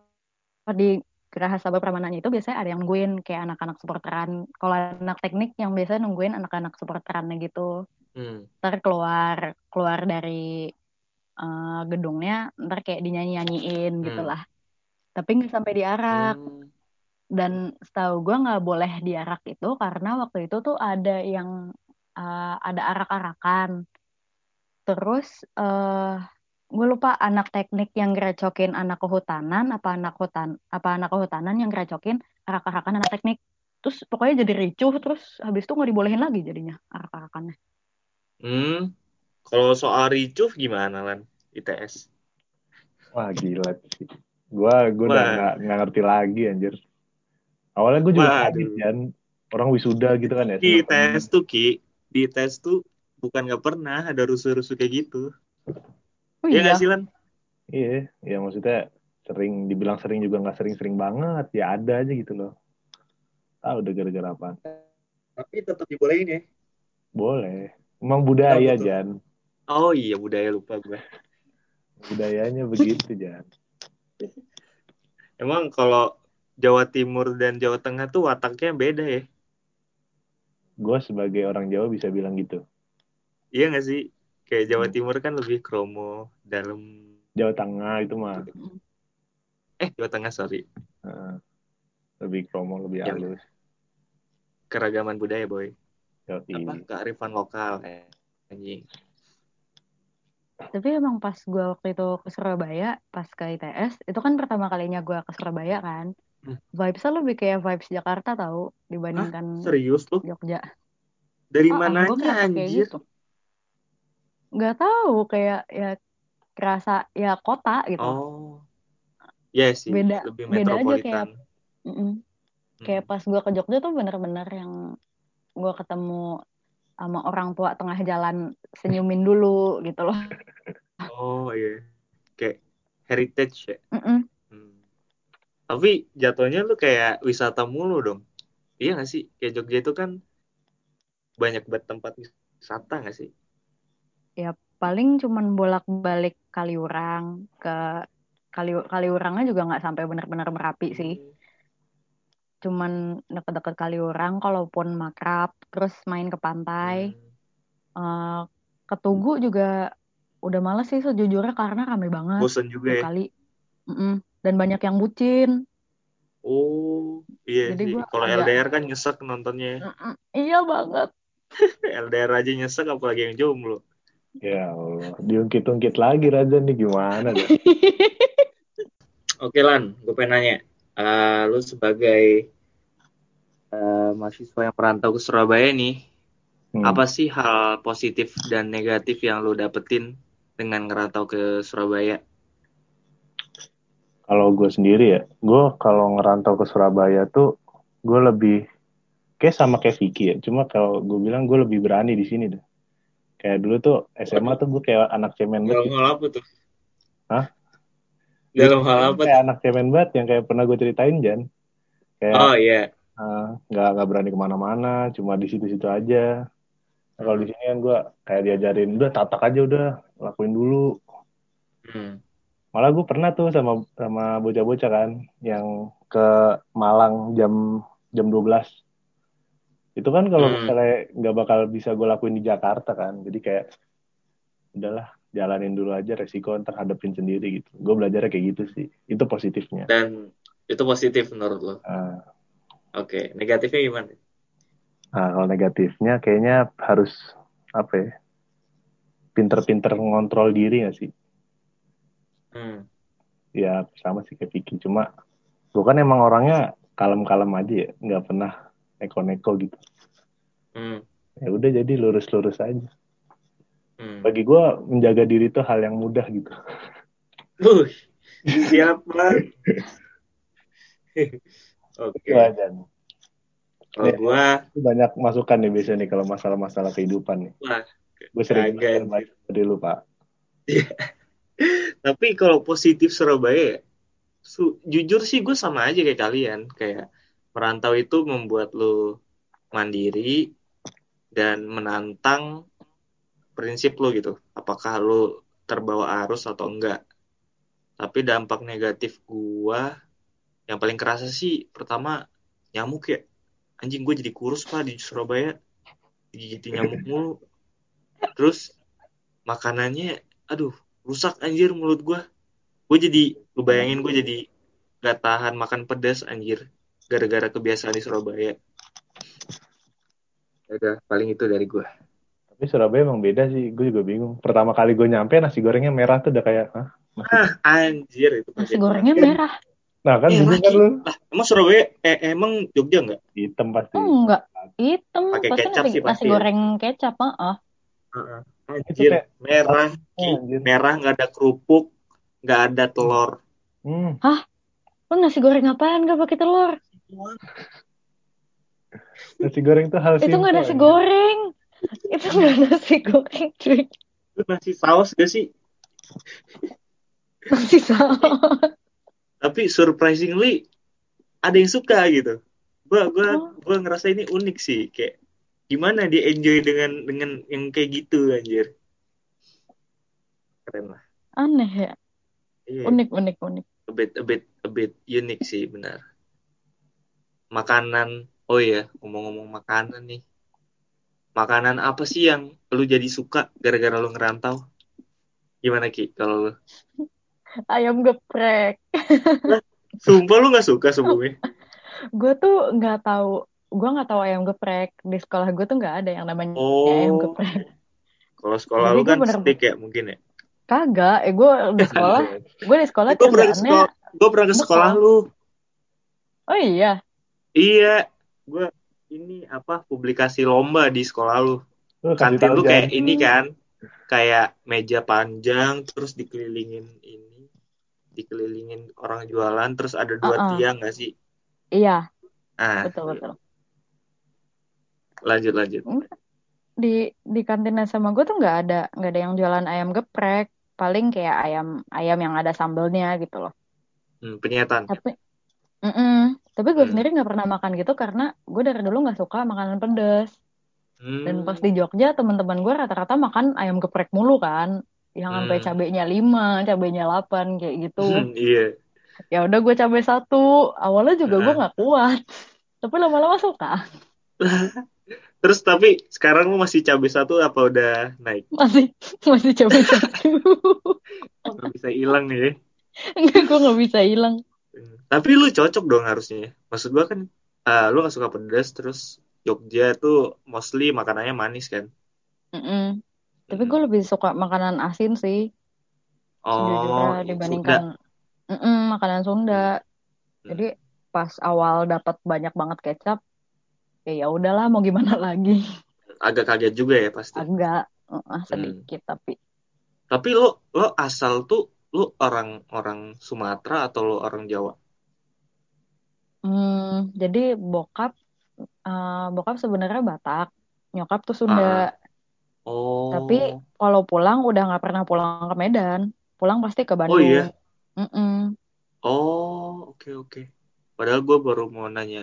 di Geraha Sabah Pramananya itu biasanya ada yang nungguin kayak anak-anak supporteran. Kalau anak teknik yang biasanya nungguin anak-anak supporterannya gitu. Hmm. Ntar keluar keluar dari eh, gedungnya ntar kayak dinyanyi-nyanyiin Hmm. gitu lah tapi nggak sampai diarak. Hmm. dan setahu gue nggak boleh diarak itu karena waktu itu tuh ada yang eh, ada arak-arakan. Terus eh gue lupa anak teknik yang ngerecokin anak kehutanan apa anak hutan apa anak kehutanan yang ngerecokin arak-arakan anak teknik. Terus pokoknya jadi ricuh terus habis itu nggak dibolehin lagi jadinya arak-arakannya. Hmm, kalau soal ricuh gimana lan ITS? Wah gila sih. Gua gua udah Wah. nggak nggak ngerti lagi anjir. Awalnya gue juga kaget kan. Orang wisuda gitu kan ya. Di. ITS tuh Ki, di ITS tuh bukan nggak pernah ada rusuh-rusuh kayak gitu. oh Iya iya nggak sih lan? Iya, ya maksudnya sering dibilang sering juga nggak sering-sering banget. Ya ada aja gitu loh. Tahu udah gara-gara apa? Tapi tetap dibolehin ya. Boleh. Emang budaya. Jan. Oh iya budaya lupa gue. Budayanya begitu Jan. Emang kalau Jawa Timur dan Jawa Tengah tuh wataknya beda ya? Gue sebagai orang Jawa bisa bilang gitu. Iya nggak sih? Kayak Jawa Hmm. Timur kan lebih kromo, dalam. Jawa Tengah itu mah Eh Jawa Tengah sorry. lebih kromo, lebih Ya. halus. Keragaman budaya boy. Yoi. Apa kearifan lokal eh, anjing. Tapi emang pas gue waktu itu ke Surabaya pas ke ITS itu kan pertama kalinya gue ke Surabaya kan Hmm. vibesnya lebih kayak vibes Jakarta tau dibandingkan Serius lu? Jogja Dari gua mananya kayak anjir? gitu. nggak tahu kayak ya kerasa ya kota gitu Oh. Ya sih, Beda- lebih beda aja metropolitan. Mm-mm. kayak Hmm. pas gue ke Jogja tuh bener-bener yang gue ketemu sama orang tua tengah jalan senyumin dulu gitu loh Oh iya. Kayak heritage ya. Mm-mm. Hmm. Tapi jatuhnya lu kayak wisata mulu dong. Iya gak sih? Kayak Jogja itu kan banyak banget tempat wisata gak sih? paling cuman bolak-balik Kaliurang ke Kali Kaliurangnya juga nggak sampai benar-benar merapi sih cuman deket-deket Kaliurang kalaupun makrab terus main ke pantai Hmm. Eh, ke Tugu juga udah males sih sejujurnya karena rame banget Bosen juga ya. kali Mm-mm. dan banyak yang bucin Oh, iya Jadi sih. Kalau agak- LDR kan nyesek nontonnya. Mm-mm. iya banget LDR aja nyesek apalagi yang jomblo. Ya Allah, diungkit-ungkit lagi Raja nih gimana dah? Oke Lan, gue pengen nanya. Eh, lu sebagai eh, mahasiswa yang perantau ke Surabaya nih, Hmm. apa sih hal positif dan negatif yang lu dapetin dengan ngerantau ke Surabaya? Kalau gue sendiri ya, gue kalau ngerantau ke Surabaya tuh gue lebih kayak sama kayak Vicky ya. Cuma kalau gue bilang gue lebih berani di sini deh. Kayak dulu tuh SMA tuh gue kayak anak cemen banget. Dalam hal apa tuh? Hah? Dalam hal apa Kayak anak cemen banget yang kayak pernah gue ceritain Jan. Kayak Oh iya. eh, nggak nggak berani ke mana-mana, cuma di situ-situ aja. Nah, kalau di sini kan gue kayak diajarin udah tatak aja udah lakuin dulu. Hmm. Malah gue pernah tuh sama sama bocah-bocah kan yang ke Malang jam jam 12. Itu kan kalau Hmm. misalnya nggak bakal bisa gue lakuin di Jakarta kan. Jadi kayak udahlah jalanin dulu aja resiko ntar hadapin sendiri gitu. Gue belajarnya kayak gitu sih. Itu positifnya. Dan itu positif menurut lo. Nah, Oke, negatifnya gimana? nah, kalau negatifnya kayaknya harus apa ya? Pinter-pinter ngontrol diri gak sih? Hmm. Ya sama sih kayak Vicky. Cuma gue kan emang orangnya kalem-kalem aja ya. Nggak pernah neko-neko gitu. Hmm. Ya udah jadi lurus-lurus aja. Hmm. Bagi gue menjaga diri itu hal yang mudah gitu. Wuh, siap banget. Oke, nih. kalau gua banyak masukan nih biasanya nih kalau masalah-masalah kehidupan nih. Wah, Gue sering banyak dari lu pak. Tapi kalau positif Surabaya, ya, su- jujur sih gue sama aja kayak kalian. Kayak merantau itu membuat lo mandiri dan menantang prinsip lo gitu. Apakah lo terbawa arus atau enggak. Tapi dampak negatif gua yang paling kerasa sih pertama nyamuk ya. Anjing gue jadi kurus pak di Surabaya. Digigiti nyamuk mulu. Terus makanannya, aduh, rusak anjir mulut gua. Gue jadi, lu bayangin gue jadi gak tahan makan pedas anjir. Gara-gara kebiasaan di Surabaya. Udah, paling itu dari gua. Tapi Surabaya emang beda sih, gue juga bingung. Pertama kali gue nyampe nasi gorengnya merah tuh udah kayak, hah? Nasi Ah, anjir itu Nasi gorengnya merah. Nah kan Iya bingung kan lu? Lah, emang Surabaya eh, emang Jogja nggak? Hitam pasti. Oh enggak, hitam. Pakai Pasti kecap nasi, sih nasi pasti ya. goreng kecap, heeh. Heeh. Itu Anjir, kayak, merah, oh, anjir. merah nggak ada kerupuk, nggak ada telur. Hmm, Lu nasi goreng apaan gak pakai telur? nasi goreng tuh hal Itu nggak nasi goreng. Itu nggak nasi goreng, cuy. Itu nasi saus gak sih? Nasi saus. Tapi surprisingly ada yang suka gitu. Gua gua Oh. gua ngerasa ini unik sih, kayak gimana dia enjoy dengan dengan yang kayak gitu anjir. Keren lah. Aneh ya. Iya. Unik, unik, unik. a bit a bit a bit unik sih benar makanan oh iya ngomong-ngomong makanan nih makanan apa sih yang lu jadi suka gara-gara lu ngerantau gimana Ki kalau lu Ayam geprek. sumpah lu nggak suka sebelumnya Gue tuh nggak tahu. Gue nggak tahu ayam geprek. Di sekolah gue tuh nggak ada yang namanya ayam oh geprek. kalau sekolah Jadi lu kan bener- steak ya mungkin ya Kagak. Eh gue di sekolah. Gue di sekolah gue pernah ke sekolah gue pernah ke sekolah lu Oh iya. iya gue ini apa publikasi lomba di sekolah lu. Kasih kantin lu kayak ini kan kayak meja panjang terus dikelilingin ini dikelilingin orang jualan terus ada dua Uh-uh. tiang nggak sih? Iya. ah. Betul, betul. lanjut lanjut. Di di kantin sama gue tuh nggak ada nggak ada yang jualan ayam geprek. Paling kayak ayam ayam yang ada sambelnya gitu loh. Hmm, penyetan tapi Mm-mm. Tapi gue Hmm. sendiri nggak pernah makan gitu karena gue dari dulu nggak suka makanan pedas hmm. dan pas di Jogja teman-teman gue rata-rata makan ayam geprek mulu kan yang sampai Hmm. cabenya 5, cabenya 8 kayak gitu Hmm, iya ya udah gue cabai satu awalnya juga gue Heeh. nggak kuat tapi lama-lama suka terus tapi sekarang lu masih cabai satu apa udah naik masih masih cabai satu nggak bisa hilang ya. enggak gue nggak bisa hilang. Tapi lu cocok dong harusnya maksud gua kan ah, lu nggak suka pedas terus Jogja tuh mostly makanannya manis kan Mm-mm. Tapi Hmm. gue lebih suka makanan asin sih, oh dibandingkan Mm-mm, makanan Sunda. Hmm. Jadi pas awal dapat banyak banget kecap, ya ya udahlah mau gimana lagi. agak kaget juga ya pasti Agak uh, Hmm. sedikit tapi Tapi lo lo asal tuh lo orang orang Sumatera atau lo orang Jawa? hmm, jadi bokap eh, bokap sebenarnya Batak, nyokap tuh Sunda. Oh. Tapi kalau pulang udah nggak pernah pulang ke Medan, pulang pasti ke Oh iya. Bandung. Mm-mm. Oh, oke oke. Padahal gue baru mau nanya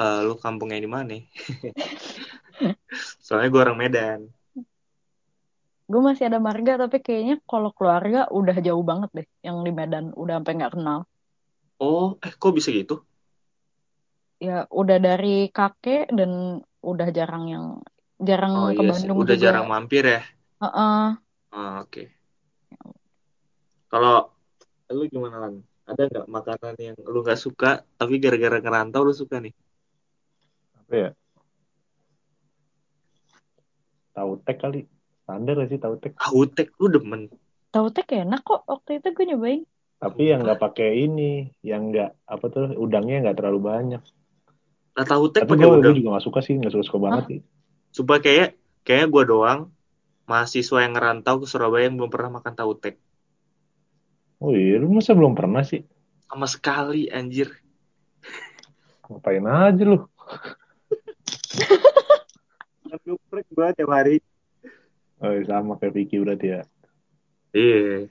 eh lo kampungnya di mana? Soalnya gue orang Medan. Gue masih ada marga tapi kayaknya kalau keluarga udah jauh banget deh yang di Medan udah sampai nggak kenal. Oh, eh kok bisa gitu? Ya udah dari kakek dan udah jarang yang jarang Oh ke iya sih, Bandung udah juga. jarang mampir ya. Heeh. Ah, oke. Kalau lu gimana lan? Ada nggak makanan yang lu nggak suka tapi gara-gara ngerantau lu suka nih? Apa ya? Tahu tek kali. Standar gak sih tahu tek? Tahu tek lu demen. Tahu tek enak kok waktu itu gue nyobain. Tapi yang nggak pakai ini, yang nggak apa tuh udangnya nggak terlalu banyak. Lah tahu tek Tapi pakai gue udang. juga nggak suka sih, nggak suka suka banget sih. Supaya kayak kayaknya gue doang mahasiswa yang ngerantau ke Surabaya yang belum pernah makan tahu tek. Oh iya, lu masa belum pernah sih? Sama sekali anjir. Ngapain aja lu? Geprek banget tiap hari. Oh, iya, sama kayak Vicky berarti ya. Iya.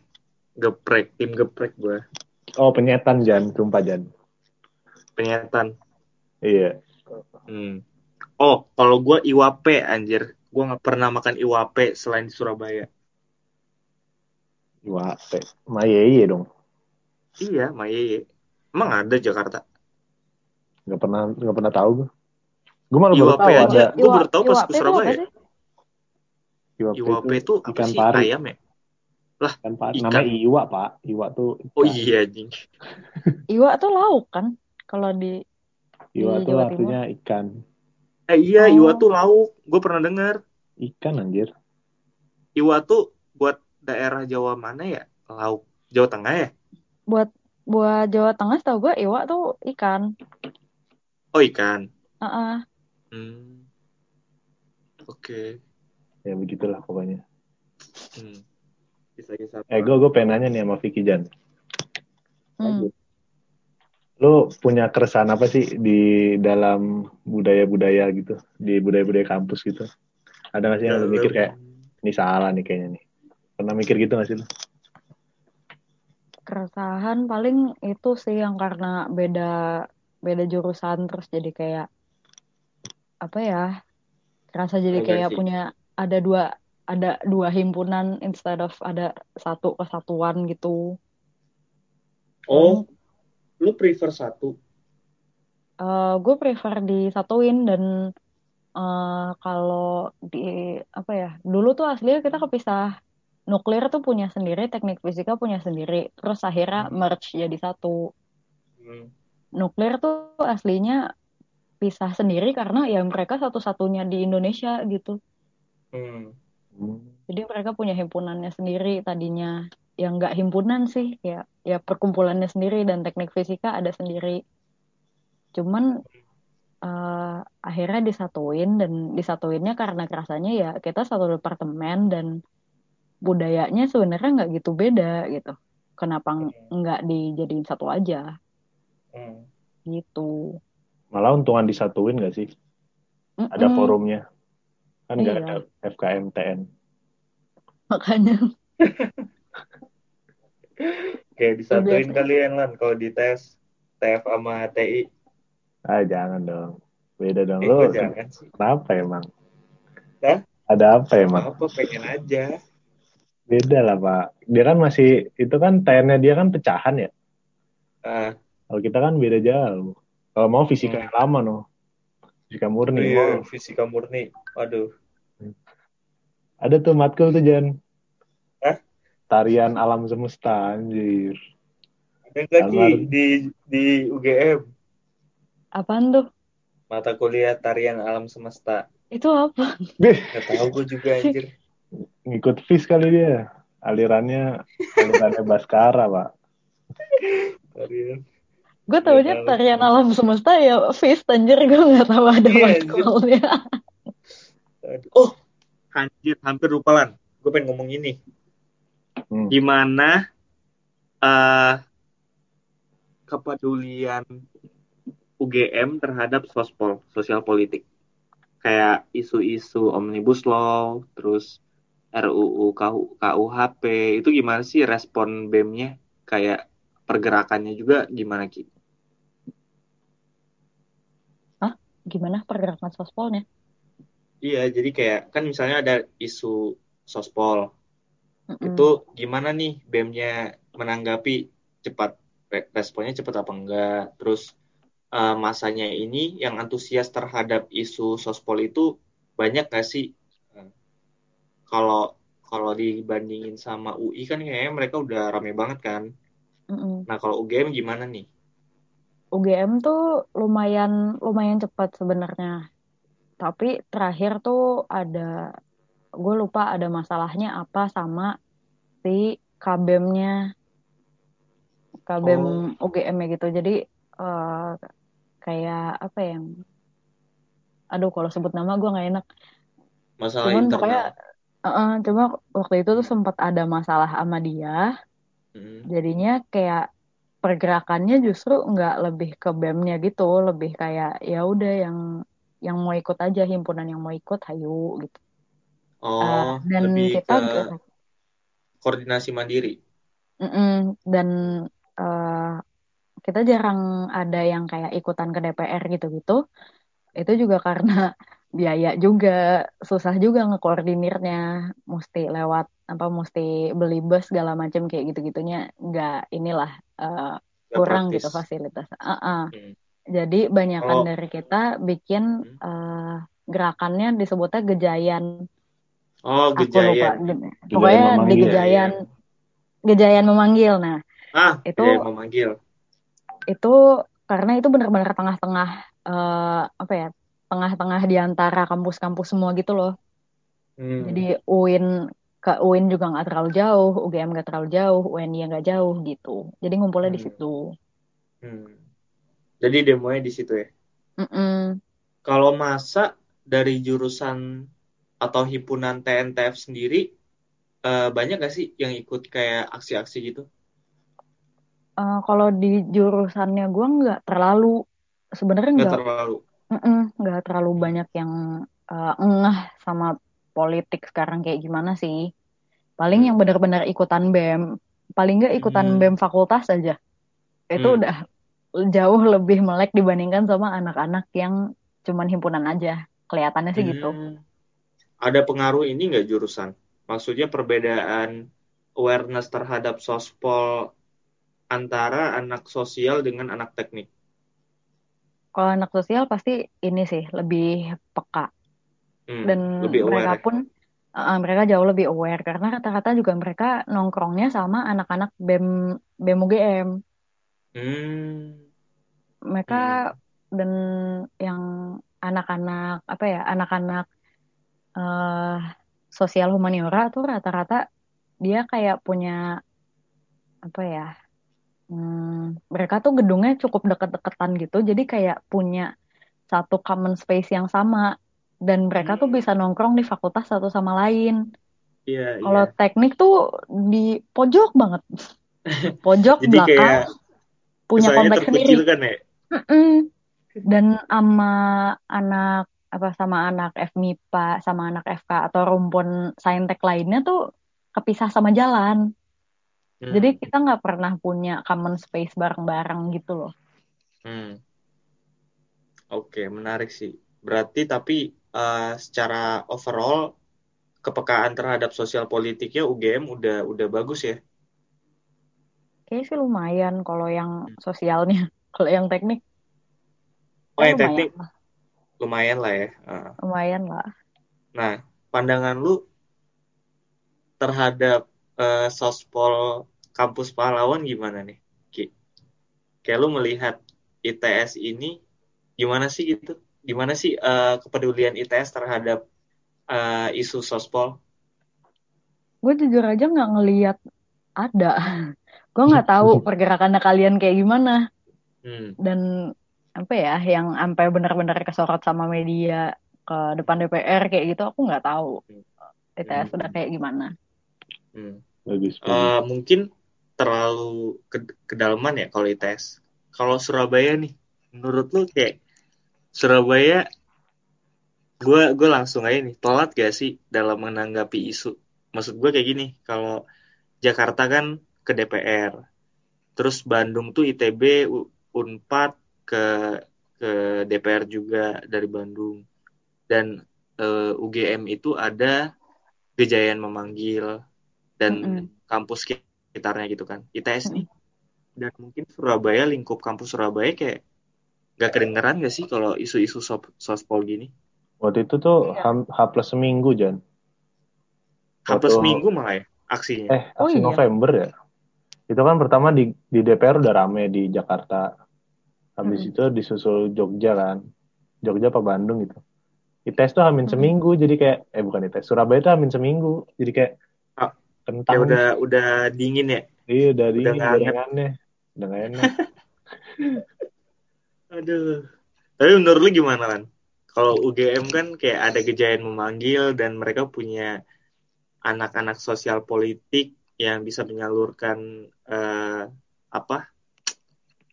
Geprek, tim geprek gue. Oh, penyetan Jan, sumpah Jan. Penyetan. Iya. Hmm. Oh, kalau gue iwape anjir. Gue nggak pernah makan iwape selain di Surabaya. Teh. Mayeye dong. Iya, Mayeye. Emang ada Jakarta? Nggak pernah nggak pernah tahu gue. Gue malah baru Iwape tahu aja. ada Gue baru tahu pas Iwape ke Surabaya. Iwape itu itu apa ikan sih? pari. Ayam ya? Ikan pari. Ikan. Namanya iwa, Pak. Iwa tuh Oh iya, anjing. Iwa tuh lauk kan? Kalau di Iwa di tuh Jawa artinya ikan. Eh iya, Oh. iwa tuh lauk. Gue pernah dengar. Ikan anjir. Iwa tuh buat daerah Jawa mana ya? Lauk Jawa Tengah ya? Buat buat Jawa Tengah tau gue iwa tuh ikan. Oh ikan. Heeh. Hmm. Oke. Ya begitulah pokoknya. Hmm. Eh gue gue pengen nanya nih sama Vicky Jan. Hmm. Lu punya keresahan apa sih di dalam budaya-budaya gitu, di budaya-budaya kampus gitu? Ada nggak sih yang lu mikir kayak ini salah nih kayaknya nih? Pernah mikir gitu nggak sih lu? Keresahan paling itu sih yang karena beda beda jurusan terus jadi kayak apa ya? Kerasa jadi kayak punya ada dua ada dua himpunan instead of ada satu kesatuan gitu. Oh, lu prefer satu? Eh gue prefer disatuin dan eh kalau di apa ya dulu tuh aslinya kita kepisah nuklir tuh punya sendiri teknik fisika punya sendiri terus akhirnya Hmm. merge jadi satu Hmm. nuklir tuh aslinya pisah sendiri karena ya mereka satu-satunya di Indonesia gitu Hmm. jadi mereka punya himpunannya sendiri tadinya yang nggak himpunan sih ya ya perkumpulannya sendiri dan teknik fisika ada sendiri cuman eh, akhirnya disatuin dan disatuinnya karena kerasanya ya kita satu departemen dan budayanya sebenarnya nggak gitu beda gitu kenapa ng- nggak dijadiin satu aja Hmm. gitu Malah untungan disatuin gak sih? Ada Mm-mm, forumnya. Kan nggak Iya. ada FKMTN. makanya Kayak disatuin kalian lan kalau di tes TF sama TI. Ah jangan dong. Beda dong. Eh, Lu gue jangan sih. kenapa emang? Hah? Ada apa emang? Apa pengen aja. Beda lah pak. Dia kan masih itu kan TN-nya dia kan pecahan ya. Ah, Kalau kita kan beda jauh. Kalau mau fisika Hmm. yang lama no. Fisika murni. iya, fisika murni. Waduh. Ada tuh matkul tuh Jan. Hah? Tarian alam semesta anjir. Ada nggak Ki Kamar. di di UGM apaan tuh mata kuliah tarian alam semesta? itu apa Gak tahu gue juga anjir. ngikut FIS kali dia. Alirannya alirannya Baskara pak. Tarian. Gue taunya Nggak tahu. tarian alam semesta ya fist anjir gue nggak tahu ada Iya, anjir. matkulnya Aduh. Oh, anjir, hampir lupa lan. Gue pengen ngomong ini. Hmm. Gimana eh kepedulian UGM terhadap sospol, sosial politik? Kayak isu-isu omnibus law, terus RUU KU, KUHP, itu gimana sih respon BEM-nya? Kayak pergerakannya juga gimana Ki? Gimana pergerakan sospolnya? Iya, jadi kayak kan misalnya ada isu sospol, Mm-mm. itu gimana nih BEM-nya menanggapi cepat re- responnya cepat apa enggak? Terus eh, masanya ini yang antusias terhadap isu sospol itu banyak gak sih? Eh, kalau kalau dibandingin sama UI kan kayaknya mereka udah rame banget kan? Mm-mm. nah kalau UGM gimana nih UGM tuh lumayan lumayan cepat sebenarnya. Tapi terakhir tuh ada gue lupa ada masalahnya apa sama si kabemnya kabem UGM -nya gitu. Jadi eh, kayak apa yang aduh kalau sebut nama gue nggak enak. Masalah cuman internal. pokoknya eh, cuma waktu itu tuh Hmm. sempat ada masalah sama dia. Mm. jadinya kayak pergerakannya justru nggak lebih ke BEM-nya gitu lebih kayak ya udah yang yang mau ikut aja himpunan yang mau ikut hayu gitu. Oh dan lebih kita ke koordinasi mandiri. Mm-mm. dan eh, kita jarang ada yang kayak ikutan ke DPR gitu-gitu. Itu juga karena biaya juga susah juga ngekoordinirnya. Mesti lewat apa mesti beli bus segala macam kayak gitu-gitunya nggak inilah eh, Gak kurang praktis gitu fasilitas Ah-ah. Hmm. jadi banyakan kalau dari kita bikin Hmm. eh, gerakannya disebutnya gejayan oh aku lupa Gejayan Ge- Gejayan pokoknya di memanggil. gejayan Gejayan gejayan memanggil nah ah itu memanggil itu karena itu benar-benar tengah-tengah eh, apa ya tengah-tengah di antara kampus-kampus semua gitu loh Hmm. Jadi UIN ke UIN juga nggak terlalu jauh, UGM nggak terlalu jauh, UNY nggak jauh gitu. Jadi ngumpulnya di Hmm. situ. Hmm. Jadi demonya di situ ya. Mm-mm. Kalau masa dari jurusan atau himpunan TNTF sendiri eh, banyak gak sih yang ikut kayak aksi-aksi gitu? Eh, kalau di jurusannya gue nggak terlalu, sebenarnya Nggak nggak terlalu. nggak terlalu banyak yang eh, ngeh sama politik sekarang kayak gimana sih. Paling Hmm. yang benar-benar ikutan BEM, paling nggak ikutan Hmm. BEM fakultas aja. Itu Hmm. udah jauh lebih melek dibandingkan sama anak-anak yang cuman himpunan aja. Kelihatannya sih gitu. Hmm. Ada pengaruh ini nggak jurusan? Maksudnya perbedaan awareness terhadap sospol antara anak sosial dengan anak teknik. Kalau anak sosial pasti ini sih lebih peka Hmm, dan lebih mereka aware ya. pun uh, mereka jauh lebih aware karena rata-rata juga mereka nongkrongnya sama anak-anak BEM BEM UGM. Hmm. Mereka Hmm. dan yang anak-anak apa ya anak-anak eh sosial humaniora tuh rata-rata dia kayak punya apa ya hmm, mereka tuh gedungnya cukup deket-deketan gitu jadi kayak punya satu common space yang sama dan mereka tuh Hmm. bisa nongkrong di fakultas satu sama lain Iya, kalau iya. teknik tuh di pojok banget pojok Jadi belakang kayak punya kompleks sendiri terkucilkan ya. Dan sama anak apa sama anak FMIPA sama anak FK atau rumpun saintek lainnya tuh kepisah sama jalan jadi Hmm. kita nggak pernah punya common space bareng-bareng gitu loh Hmm. Oke, menarik sih. Berarti tapi eh, secara overall kepekaan terhadap sosial politiknya UGM udah udah bagus ya. kayaknya sih lumayan kalau yang sosialnya kalau yang teknik Oh, ya yang lumayan teknik lah lumayan lah ya. Ah. lumayan lah Nah, pandangan lu terhadap eh, sospol kampus pahlawan gimana nih? Ki? Kayak lu melihat ITS ini gimana sih gitu? Gimana sih eh, kepedulian ITS terhadap eh, isu sospol? gue jujur aja nggak ngeliat ada gue nggak tahu pergerakannya kalian kayak gimana Hmm. dan apa ya yang sampai benar-benar kesorot sama media ke depan DPR kayak gitu aku nggak tahu Hmm. ITS Hmm. udah kayak gimana Hmm. Eh, mungkin terlalu ke kedalaman ya kalau ITS. Kalau Surabaya nih, menurut lu kayak Surabaya, gue gue langsung aja nih, telat gak sih dalam menanggapi isu? Maksud gue kayak gini, kalau Jakarta kan ke DPR, terus Bandung tuh ITB, Unpad ke ke DPR juga dari Bandung, dan eh, UGM itu ada Gejayan memanggil dan Mm-mm. kampus sekitarnya gitu kan. ITS nih dan mungkin Surabaya lingkup kampus Surabaya kayak gak kedengeran gak sih kalau isu-isu sop- sospol gini? Waktu itu tuh Iya. H, H plus seminggu, Jan. H plus Waktu- minggu malah ya aksinya. Eh, Oh aksi iya. November ya? Itu kan pertama di, di DPR udah rame di Jakarta. Habis Mm-mm. itu disusul Jogja kan. Jogja apa Bandung gitu. ITS tuh hamin Mm-mm. seminggu, jadi kayak, eh bukan ITS, Surabaya tuh hamin seminggu. Jadi kayak Ah, kentang. Kayak udah udah dingin ya. Iya, dari udah ini nggak hangat. gorengannya. Udah gak enak. Aduh. Tapi menurut lu gimana kan? Kalau UGM kan kayak ada Gejayan memanggil dan mereka punya anak-anak sosial politik yang bisa menyalurkan eh, apa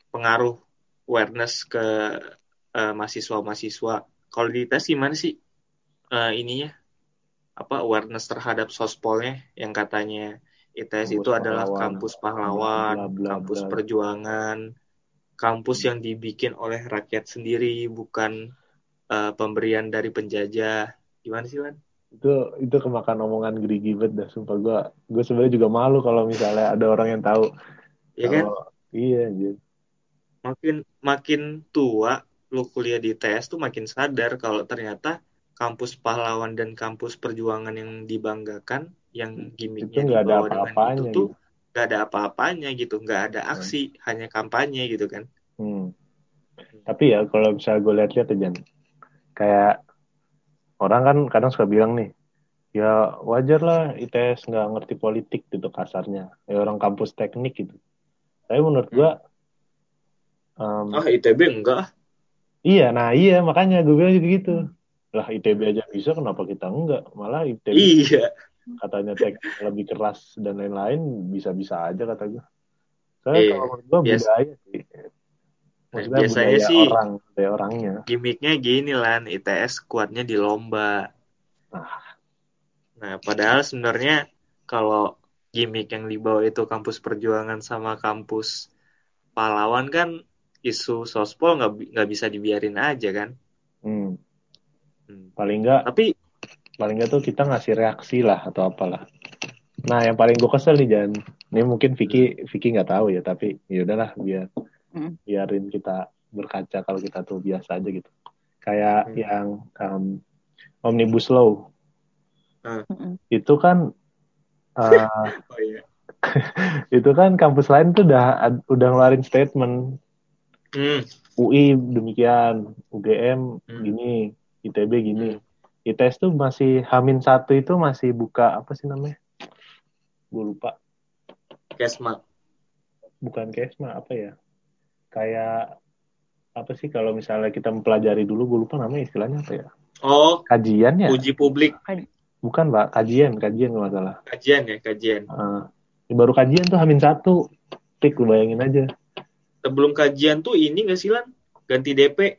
pengaruh awareness ke eh, mahasiswa-mahasiswa. Kalau di tes gimana sih eh, ininya apa awareness terhadap sospolnya yang katanya ITS Kampus itu adalah pahlawan. kampus pahlawan, Bla, bla, bla, kampus perjuangan, kampus yang dibikin oleh rakyat sendiri bukan eh, pemberian dari penjajah. Gimana sih Lan? itu itu kemakan omongan gerigi banget dah sumpah gue gue sebenarnya juga malu kalau misalnya ada orang yang tahu Ya kan? kalau iya gitu Makin makin tua lu kuliah di ITS tuh makin sadar kalau ternyata kampus pahlawan dan kampus perjuangan yang dibanggakan, yang itu gimmicknya nggak ada itu apa-apanya tuh gitu nggak ada apa-apanya gitu, nggak ada aksi, hanya kampanye gitu kan. hmm. tapi ya kalau misalnya gue lihat-lihat aja nih, kayak orang kan kadang suka bilang nih ya wajar lah ITS nggak ngerti politik gitu kasarnya ya orang kampus teknik gitu tapi menurut gua um, Ah, ITB enggak. iya nah iya makanya gue bilang gitu gitu lah ITB aja bisa kenapa kita enggak malah ITB Iya. Katanya teknik lebih keras dan lain-lain bisa-bisa aja kata gue soalnya Iya. kalau menurut gua Bias- budaya sih maksudnya biasanya budaya sih- orang budaya orangnya Gimiknya gini lan, ITS kuatnya di lomba. Ah. Nah, padahal sebenarnya kalau gimmick yang dibawa itu kampus perjuangan sama kampus pahlawan kan isu sospol nggak nggak bisa dibiarin aja kan. hmm. Hmm. paling enggak Tapi paling nggak tuh kita ngasih reaksi lah atau apalah. Nah, yang paling gue kesel nih Jan, ini mungkin Vicky Vicky nggak tahu ya, tapi ya udahlah biar Hmm. biarin kita berkaca kalau kita tuh biasa aja gitu. Kayak Hmm. yang um, omnibus law Mm-mm. itu kan uh, oh iya. itu kan kampus lain tuh udah udah ngeluarin statement Hmm. UI demikian, UGM Hmm. gini, ITB gini. ITS tuh masih Hamin satu itu masih buka apa sih namanya? Gue lupa. Kesma. bukan kesma apa ya kayak apa sih kalau misalnya kita mempelajari dulu gue lupa namanya istilahnya apa ya Oh, kajian ya uji publik bukan pak kajian kajian nggak salah kajian ya kajian. Eh, baru kajian tuh hamin satu tik lu bayangin aja Sebelum kajian tuh ini nggak sih lan? Ganti DP.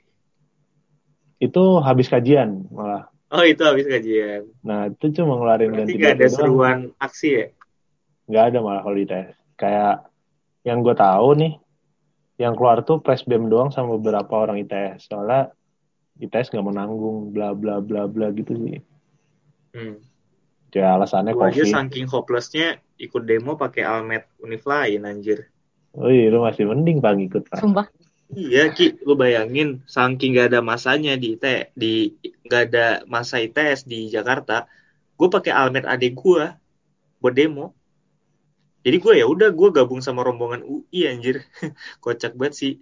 itu habis kajian malah Oh itu habis kajian. nah itu cuma ngeluarin Berarti ganti nggak ada doang. seruan aksi ya? nggak ada malah kalau di tes kayak yang gue tahu nih yang keluar tuh presbem doang sama beberapa orang ITS soalnya ITS nggak mau nanggung bla bla bla bla gitu sih Hmm. ya alasannya Gua aja covid saking hopelessnya ikut demo pakai almet univ lain anjir. oh iya lu masih mending pak ngikut pak Sumpah. Iya Ki, lu bayangin saking gak ada masanya di IT, di gak ada masa ITS di Jakarta, gue pakai almet adik gue buat demo. Jadi gue ya udah gue gabung sama rombongan UI anjir, kocak banget sih,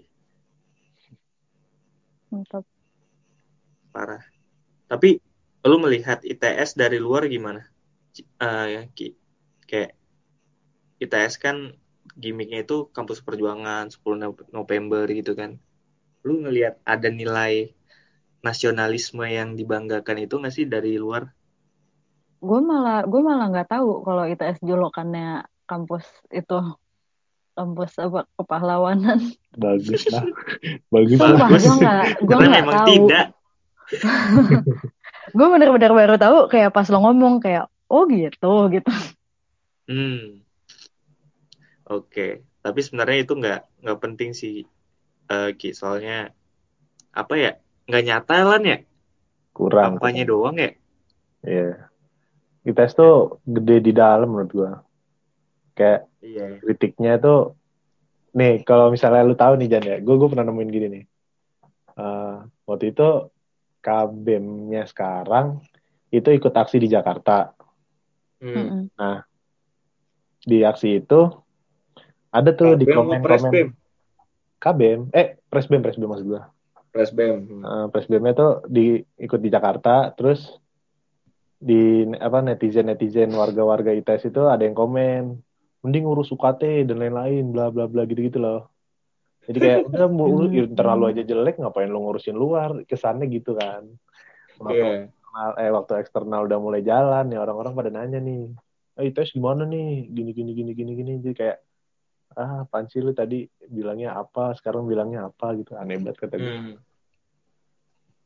Mantap. parah. Tapi lu melihat ITS dari luar gimana? Ya, Ki, kayak ITS kan gimmicknya itu kampus perjuangan 10 Nov- November gitu kan. Lu ngelihat ada nilai nasionalisme yang dibanggakan itu nggak sih dari luar? Gue malah gue malah nggak tahu kalau ITS julukannya kampus itu kampus apa kepahlawanan. bagus lah bagus Sumpah lah Bagus. gue nggak gue nggak memang tahu. tidak. Gue bener-bener baru tahu kayak pas lo ngomong kayak oh gitu gitu. Hmm. Oke, tapi sebenarnya itu nggak nggak penting sih, eh, Ki. Soalnya apa ya? Nggak nyata lan ya? kurang Kampanye doang ya? Iya. ITS tuh gede di dalam menurut gua kayak Iya. kritiknya tuh nih kalau misalnya lu tahu nih Jan ya gue gue pernah nemuin gini nih Eh, waktu itu KBM-nya sekarang itu ikut aksi di Jakarta Hmm. Mm-mm. di aksi itu ada tuh di Presbem mau komen-komen? KBM eh Presbem Presbem maksud gua. Presbem. Eh, Presbemnya tuh di ikut di Jakarta terus di apa netizen netizen warga-warga ITS itu ada yang komen mending urus UKT dan lain-lain bla bla bla gitu gitu loh. Jadi kayak udah mau urus internal lu aja jelek ngapain lu ngurusin luar? Kesannya gitu kan. Waktu Iya. eksternal, eh waktu eksternal udah mulai jalan ya orang-orang pada nanya nih eh ITS gimana nih? Gini gini gini gini gini jadi kayak ah apaan sih lu tadi bilangnya apa sekarang bilangnya apa gitu aneh banget kata gue Hmm.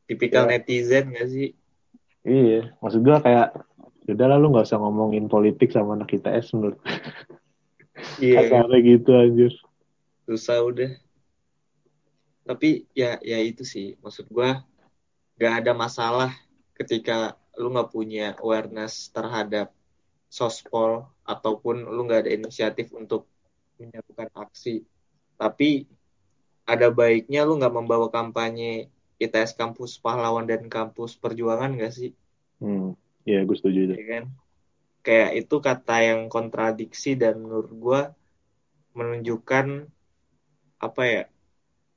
Tipikal Ya. netizen nggak sih? Iya, maksud gua kayak udah lah lu nggak usah ngomongin politik sama anak ITS menurut Iya. kasarnya gitu anjir. susah udah tapi ya ya itu sih maksud gua gak ada masalah ketika lu nggak punya awareness terhadap sospol ataupun lu nggak ada inisiatif untuk menyerukan aksi tapi ada baiknya lu nggak membawa kampanye ITS kampus pahlawan dan kampus perjuangan gak sih Hmm, iya gue setuju itu. ya kan kayak itu kata yang kontradiksi dan menurut gua menunjukkan apa ya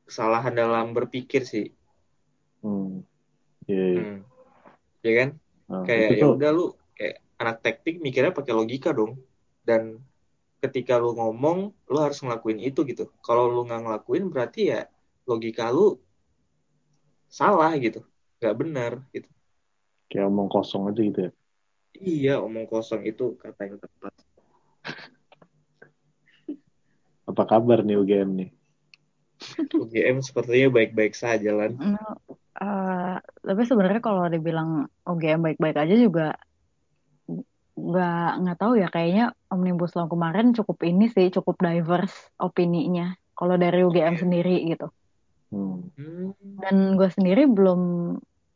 kesalahan dalam berpikir sih Hmm, iya, iya. Hmm. ya kan Nah, kayak ya udah lu kayak anak teknik mikirnya pakai logika dong dan ketika lu ngomong lu harus ngelakuin itu gitu. Kalau lu nggak ngelakuin berarti ya logika lu salah gitu. Nggak benar gitu. Kayak omong kosong aja gitu ya? Iya omong kosong itu kata yang tepat. Apa kabar nih UGM nih? UGM sepertinya baik-baik saja lan. Eh, tapi sebenarnya kalau dibilang OGM baik-baik aja juga nggak nggak tahu ya kayaknya omnibus law kemarin cukup ini sih cukup diverse opininya kalau dari UGM sendiri gitu hmm. Hmm, dan gue sendiri belum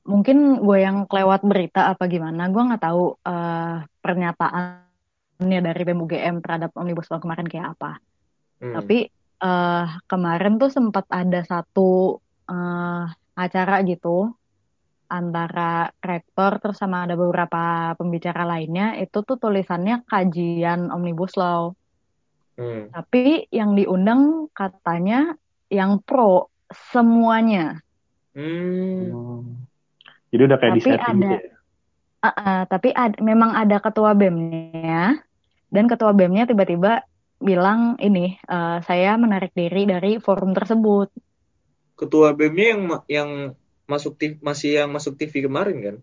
mungkin gue yang kelewat berita apa gimana gue nggak tahu eh, pernyataannya dari BEM UGM terhadap omnibus law kemarin kayak apa hmm. tapi eh, kemarin tuh sempat ada satu eh, acara gitu antara rektor terus sama ada beberapa pembicara lainnya itu tuh tulisannya kajian omnibus law Hmm. tapi yang diundang katanya yang pro semuanya Hmm. Hmm. jadi udah kayak Tapi di setting ada- gitu ya Ah, ah, tapi ad- memang ada ketua BEM-nya dan ketua BEM-nya tiba-tiba bilang ini eh, saya menarik diri dari forum tersebut ketua BEM-nya yang yang masuk TV, masih yang masuk TV kemarin kan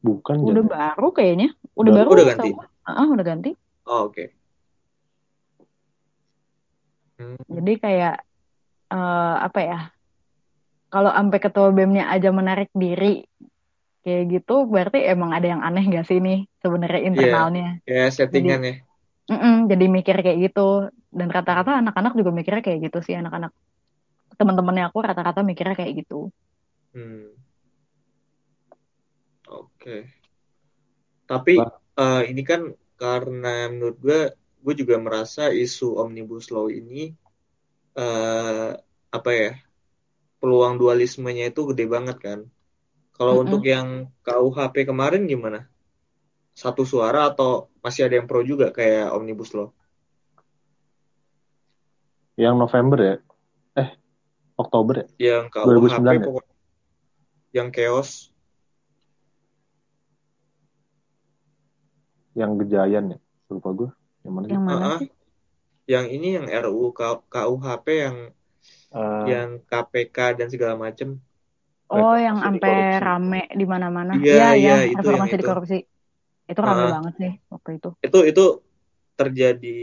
bukan udah Jan. baru kayaknya udah Udah- baru udah ganti? Ah, ah, udah ganti oh oke Hmm. Jadi kayak eh, apa ya? Kalau sampai ketua BEM-nya aja menarik diri kayak gitu, berarti emang ada yang aneh gak sih nih sebenarnya internalnya? kayak settingan ya Mm-mm, jadi mikir kayak gitu. Dan rata-rata anak-anak juga mikirnya kayak gitu sih, anak-anak teman-temannya aku rata-rata mikirnya kayak gitu. Hmm. Oke. Tapi Wah. eh, ini kan karena menurut gue, gue juga merasa isu omnibus law ini eh apa ya peluang dualismenya itu gede banget kan. Kalau Mm-mm. untuk yang KUHP kemarin gimana? Satu suara atau masih ada yang pro juga kayak omnibus law? yang November ya eh Oktober ya Yang KUHP 2009 ya? Yang chaos. yang Gejayan ya lupa gue yang mana? Yang mana sih? Yang ini yang RUU KUHP yang Eh, yang KPK dan segala macem. Oh, Reformasi yang sampai rame di mana-mana. Iya, Iya, iya, iya, itu yang reformasi di itu. korupsi. Itu rame Ah. banget sih waktu itu. itu itu terjadi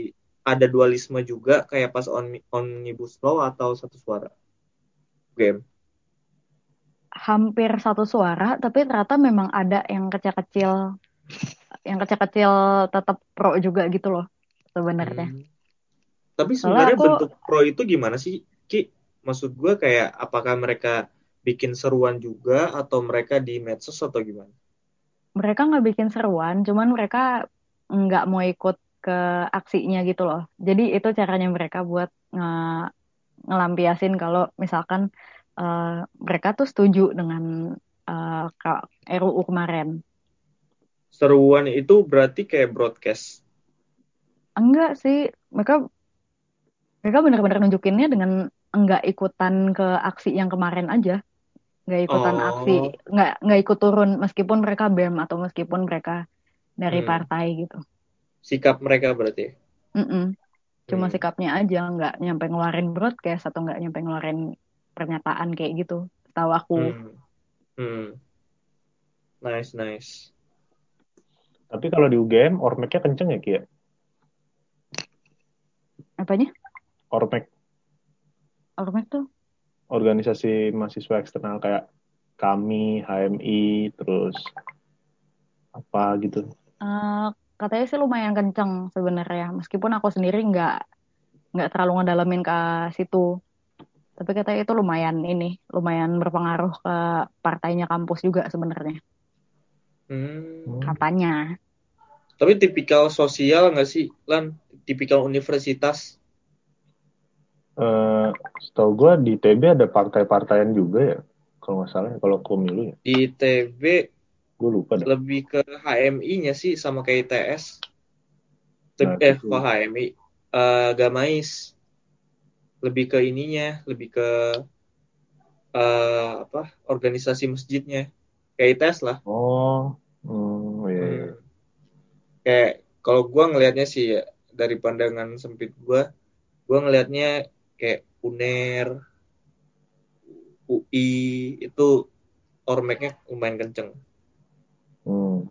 ada dualisme juga kayak pas on, omnibus law atau satu suara game hampir satu suara, tapi ternyata memang ada yang kecil-kecil, yang kecil-kecil tetap pro juga gitu loh sebenarnya. Hmm. tapi sebenarnya aku- bentuk pro itu gimana sih Ki maksud gue kayak apakah mereka bikin seruan juga atau mereka di medsos atau gimana Mereka nggak bikin seruan, cuman mereka nggak mau ikut ke aksinya gitu loh. Jadi itu caranya mereka buat nge- ngelampiasin kalau misalkan eh, mereka tuh setuju dengan eh, K- RUU kemarin. seruan itu berarti kayak broadcast Enggak sih, mereka mereka benar-benar nunjukinnya dengan enggak ikutan ke aksi yang kemarin aja. Enggak ikutan Oh. aksi, enggak enggak ikut turun meskipun mereka BEM atau meskipun mereka dari Hmm. partai gitu. sikap mereka berarti Mm-mm. Cuma Hmm. sikapnya aja enggak nyampe ngeluarin broadcast atau enggak nyampe ngeluarin pernyataan kayak gitu. Tahu aku. Hmm. Hmm. nice nice tapi kalau di UGM ormeknya kenceng ya Ki ya? Apanya? ormek Ormek tuh organisasi mahasiswa eksternal kayak kami HMI terus apa gitu eh, katanya sih lumayan kenceng sebenarnya. Meskipun aku sendiri nggak nggak terlalu ngedalamin ke situ. Tapi katanya itu lumayan ini, lumayan berpengaruh ke partainya kampus juga sebenarnya. Hmm. Katanya. Tapi tipikal sosial nggak sih, Lan? Tipikal universitas. eh setahu gue di TB ada partai-partaian juga ya kalau nggak salah ya, kalau pemilu ya Di TB gue lupa dah lebih ke HMI-nya sih sama kayak ITS. Nah, eh, kok HMI? Eh, Gamais. Lebih ke ininya, lebih ke eh, apa? Organisasi masjidnya. Kayak ITS lah. oh hmm, iya, iya. Hmm. kayak kalau gua ngelihatnya sih ya dari pandangan sempit gua gua ngelihatnya kayak UNER UI itu ormeknya lumayan kenceng Hmm.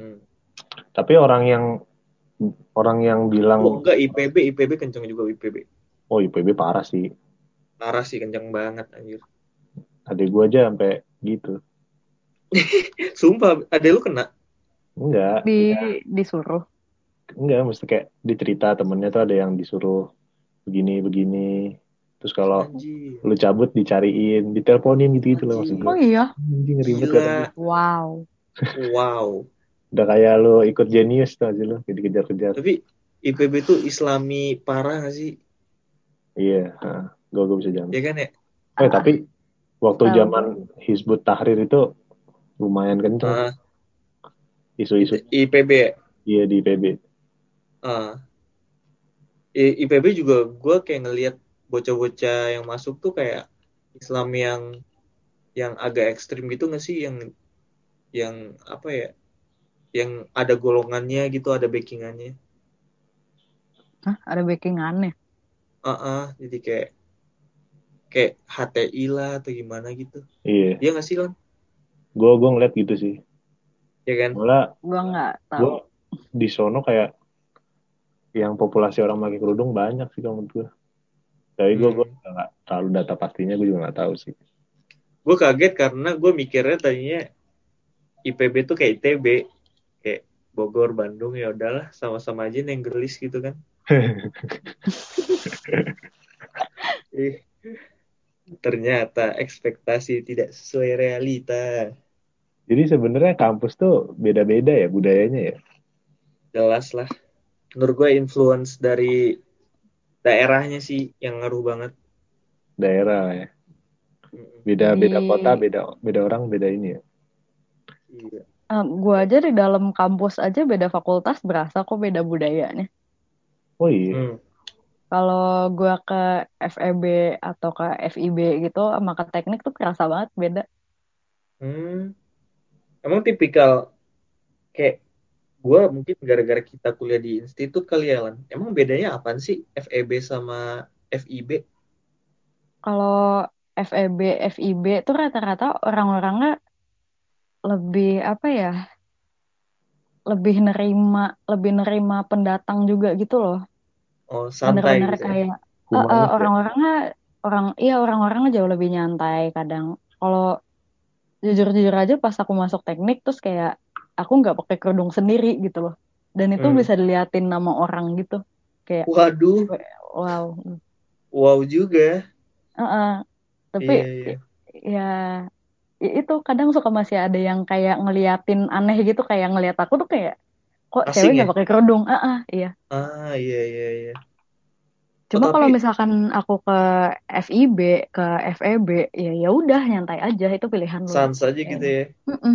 hmm. Tapi orang yang orang yang bilang oh enggak IPB IPB kenceng juga IPB oh IPB parah sih. parah sih kenceng banget anjir Adik gua aja sampai gitu. sumpah ada lu kena Enggak, Di disuruh. enggak mesti kayak dicerita temennya tuh ada yang disuruh begini begini. Terus kalau anjir lu cabut dicariin, diteleponin gitu gitu loh maksud Oh gue. iya. Anjing ribet gue. Wow. wow Udah kayak lu ikut jenius tuh aja lu, kayak dikejar-kejar. tapi IPB tuh Islami parah gak sih Iya, gue gue bisa jamin. ya kan ya? Eh tapi waktu zaman Hizbut Tahrir itu lumayan kenceng. Ah, isu-isu. IPB ya? Iya di PB. Ah. I- IPB juga gue kayak ngelihat bocah-bocah yang masuk tuh kayak Islam yang yang agak ekstrim gitu nggak sih? Yang yang apa ya? Yang ada golongannya gitu ada backingannya. Hah, ada backingannya. Ah ah, jadi kayak kayak HTI lah atau gimana gitu Iya, dia nggak sih kan gue gue ngeliat gitu sih. ya kan Gua nggak tahu. gue di sono kayak yang populasi orang pakai kerudung banyak sih kalau menurut gue. Tapi gue Hmm. gue nggak terlalu data pastinya gue juga nggak tahu sih. gue kaget karena gue mikirnya tadinya IPB tuh kayak ITB kayak Bogor Bandung ya udahlah sama-sama aja yang gelis gitu kan ternyata ekspektasi tidak sesuai realita Jadi sebenarnya kampus tuh beda-beda ya budayanya ya. jelas lah menurut gue influence dari daerahnya sih yang ngaruh banget Daerah ya. Beda beda Di- kota, beda beda orang, beda ini ya. iya Eh, gua aja di dalam kampus aja beda fakultas berasa kok beda budayanya. Oh iya. Hmm. Kalau gua ke FEB atau ke FIB gitu sama ke teknik tuh kerasa banget beda. Hmm. emang tipikal kayak gue mungkin gara-gara kita kuliah di institut kali ya Lan emang bedanya apaan sih FEB sama FIB Kalau FEB, FIB tuh rata-rata orang-orangnya lebih apa ya? Lebih nerima, lebih nerima pendatang juga gitu loh. Oh santai Bener-bener gitu ya kayak eh, ya. orang-orangnya orang iya orang-orangnya jauh lebih nyantai kadang. Kalau jujur-jujur aja pas aku masuk teknik terus kayak aku nggak pakai kerudung sendiri gitu loh. Dan itu Hmm. bisa diliatin nama orang gitu. Kayak waduh wow. wow juga Heeh. Tapi iya iya ya ya itu kadang suka masih ada yang kayak ngeliatin aneh gitu kayak ngeliat aku tuh kayak kok Asing cewek ya? nggak pakai kerudung? Ah ah, iya. Ah iya iya iya. Cuma Oh, kalau tapi- misalkan aku ke FIB ke FEB ya ya udah nyantai aja. Itu pilihan lo sans aja gitu ya? Mm-mm.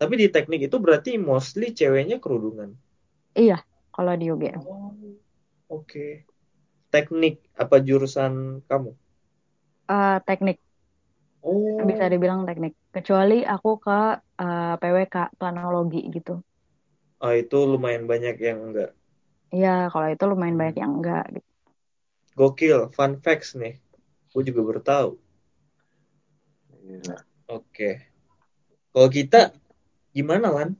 tapi di teknik itu berarti mostly ceweknya kerudungan? Iya kalau di UGM oh oke. Teknik apa jurusan kamu? Eh, teknik. Oh. Bisa dibilang teknik. Kecuali aku ke eh, PWK planologi gitu ah itu lumayan banyak yang enggak iya kalau itu lumayan Hmm. banyak yang enggak gitu. gokil fun facts nih gue juga baru tahu Iya. Oke. Kalau kita gimana Lan?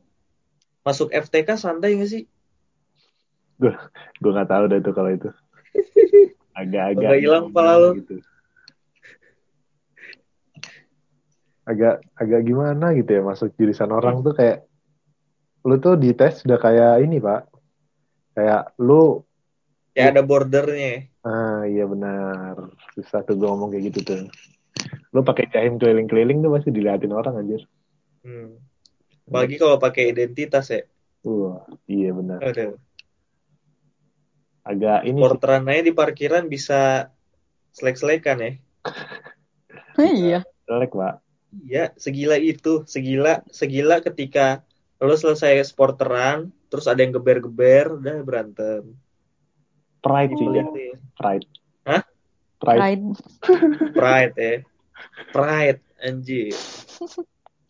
Masuk FTK santai nggak sih? Gue nggak tahu deh tuh kalau itu. Agak-agak Agak hilang pala lu. gitu. Agak agak gimana gitu ya masuk jurusan orang tuh kayak lu tuh di tes udah kayak ini pak kayak lu Ya ada bordernya. ah iya benar susah tuh gue ngomong kayak gitu tuh lu pakai jahim keliling-keliling tuh pasti diliatin orang anjir Hmm. Apalagi kalau pakai identitas ya. wah iya benar Aduh. agak ini Porteran aja di parkiran bisa selek-selekan ya. iya jelek pak Iya, segila itu, segila, segila ketika lo selesai sporteran, terus ada yang geber-geber, udah berantem. pride sih Gitu ya ya. pride Hah? pride Pride. Pride ya. Pride, anjir.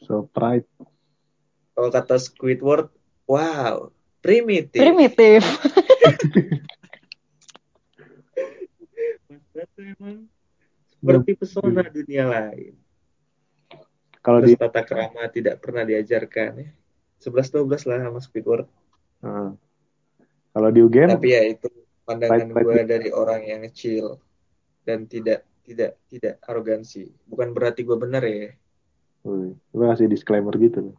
so pride Kalau kata Squidward, wow, Primitif. primitif Batu emang seperti pesona dunia lain. Kalau di tata kerama tidak pernah diajarkan ya. 11-12 lah sama Squidward. Heeh. kalau di UGM Tapi ya itu pandangan gue dari orang yang chill dan tidak tidak tidak arogansi. Bukan berarti gue bener ya. Wih, lu ngasih disclaimer gitu.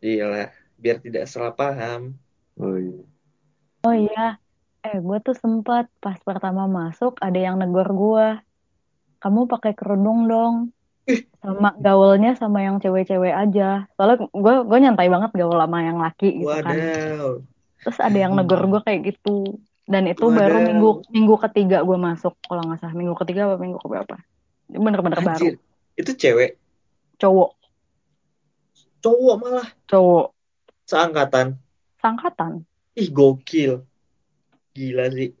Iyalah, biar tidak salah paham. Wih. oh iya eh gue tuh sempat pas pertama masuk ada yang negor gue kamu pakai kerudung dong sama gaulnya sama yang cewek-cewek aja soalnya gue gue nyantai banget gaul sama yang laki gitu kan Wadaw. terus ada yang negor gue kayak gitu dan itu baru Wadaw. minggu minggu ketiga gue masuk kalau nggak salah minggu ketiga apa minggu keberapa bener-bener baru itu cewek, cowok cowok malah cowok seangkatan. sangkatan Ih, gokil. Gila sih.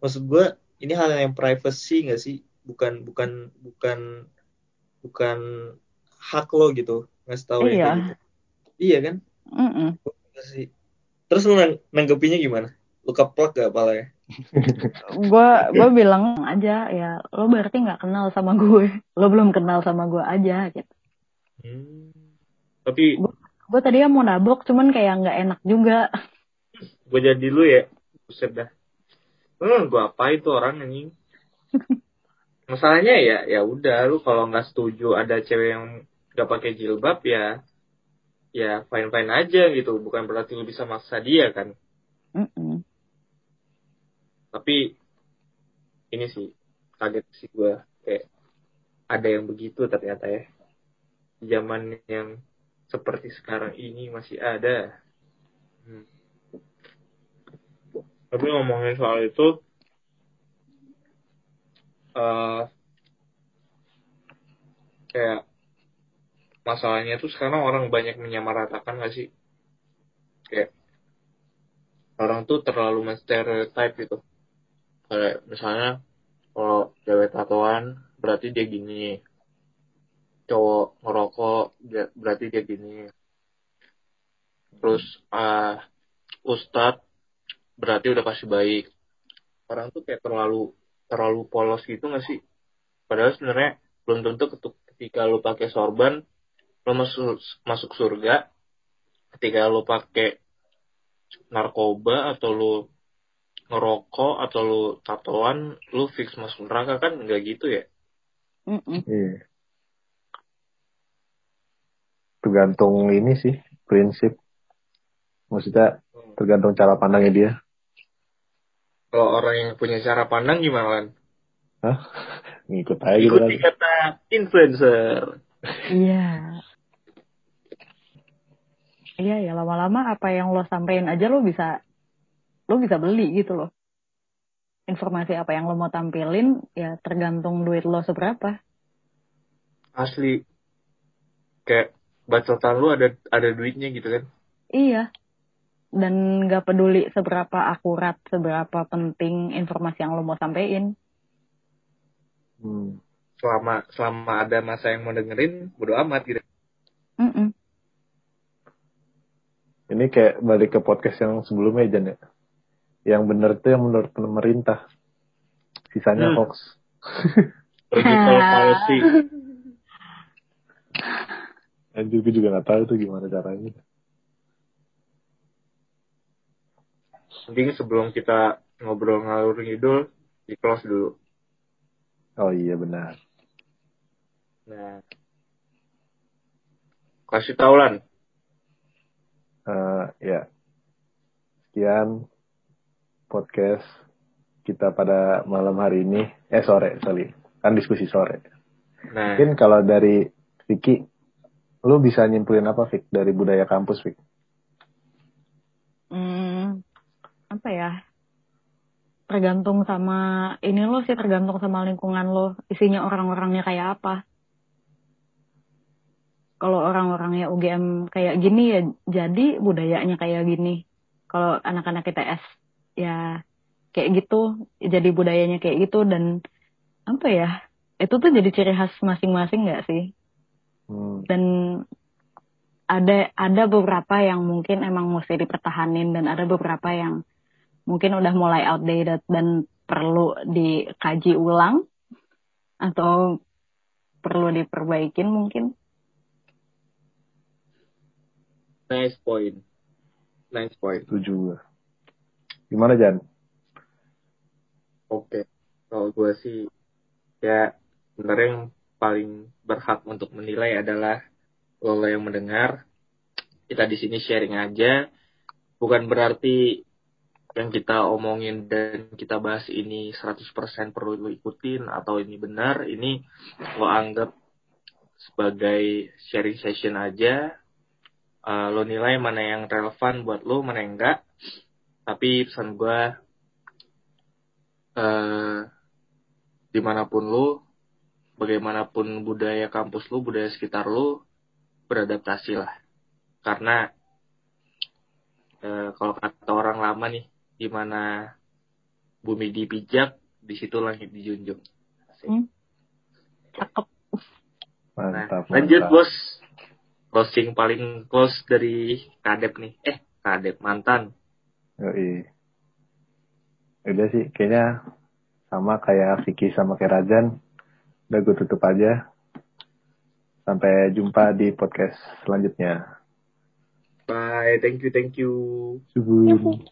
Maksud gue, ini hal yang privacy gak sih? Bukan bukan bukan bukan hak lo gitu. Ngasih tahu Iya. gitu. Iya kan? Gokil sih. Terus lu nang- nanggepinnya gimana? Lu keplak gak palanya? gue gue bilang aja ya lo berarti nggak kenal sama gue lo belum kenal sama gue aja gitu Hmm. Tapi gue tadinya mau nabok cuman kayak nggak enak juga gue jadi lu ya. Buset dah. Hmm, gue apa itu orang anjing. Masalahnya ya, ya udah lu kalau nggak setuju ada cewek yang nggak pakai jilbab ya, ya fine fine aja gitu. Bukan berarti lu bisa maksa dia kan. Mm-mm. Tapi ini sih kaget sih gue kayak ada yang begitu ternyata ya. Zaman yang seperti sekarang ini masih ada. Hmm. Tapi ngomongin soal itu, eh kayak masalahnya tuh sekarang orang banyak menyamaratakan gak sih? Kayak orang tuh terlalu menstereotype gitu. Kayak misalnya kalau cewek tatoan berarti dia gini, cowok ngerokok berarti dia gini. Terus ah ustadz berarti udah pasti baik. Orang tuh kayak terlalu terlalu polos gitu gak sih? Padahal sebenarnya belum tentu ketika lu pakai sorban lu masuk masuk surga. Ketika lu pakai narkoba atau lu ngerokok atau lu tatoan lu fix masuk neraka kan nggak gitu ya? Iya. Tergantung ini sih prinsip. Maksudnya tergantung cara pandangnya dia. Kalau orang yang punya cara pandang gimana kan? Hah? Ngikut aja gitu kan. Ikuti kata influencer. iya iya ya lama-lama apa yang lo sampein aja lo bisa lo bisa beli gitu loh informasi apa yang lo mau tampilin ya tergantung duit lo seberapa Asli. Kayak bacotan lu ada ada duitnya gitu kan? Iya. Dan nggak peduli seberapa akurat, seberapa penting informasi yang lo mau sampein. Hmm. Selama selama ada masa yang mau dengerin, bodo amat gitu. Mm-mm. Ini kayak balik ke podcast yang sebelumnya Jan ya. Yang bener tuh yang menurut pemerintah. Sisanya Hmm. hoax. Digital policy. Anjir gue juga gak tahu tuh gimana caranya. Mending sebelum kita ngobrol ngalur ngidul, di close dulu. Oh iya benar. Nah. Kasih tau Lan. Eh, ya. Sekian podcast kita pada malam hari ini. Eh sore, sorry. Kan diskusi sore. Nah, Mungkin kalau dari Vicky, lu bisa nyimpulin apa Vick dari budaya kampus Vick? Hmm, apa ya? Tergantung sama ini lo sih, tergantung sama lingkungan lo. Isinya orang-orangnya kayak apa. Kalau orang-orangnya UGM kayak gini ya jadi budayanya kayak gini. Kalau anak-anak ITS ya kayak gitu, jadi budayanya kayak gitu dan apa ya? Itu tuh jadi ciri khas masing-masing nggak sih? Hmm. dan ada ada beberapa yang mungkin emang mesti dipertahanin dan ada beberapa yang mungkin udah mulai outdated dan perlu dikaji ulang atau perlu diperbaikin mungkin. Nice point. Nice point. Setuju. Gimana Jan? Oke. Kalau gue sih ya sebenarnya yang paling berhak untuk menilai adalah lo yang mendengar. Kita di sini sharing aja. Bukan berarti yang kita omongin dan kita bahas ini 100% perlu lo ikutin atau ini benar. Ini lo anggap sebagai sharing session aja. Uh, lo nilai mana yang relevan buat lo, mana yang enggak. Tapi pesan gue, uh, di mana pun lo, bagaimanapun budaya kampus lo, budaya sekitar lo, beradaptasi lah. Karena e, kalau kata orang lama nih, di mana bumi dipijak, di situ langit dijunjung. Hmm. Cakep. Mantap, nah, lanjut mantap. bos. Closing paling close dari kadep nih. Eh, kadep mantan. Yoi. Udah sih, kayaknya sama kayak Vicky sama kayak Rajan. Udah gue tutup aja. Sampai jumpa di podcast selanjutnya. Bye, thank you, thank you. Subuh.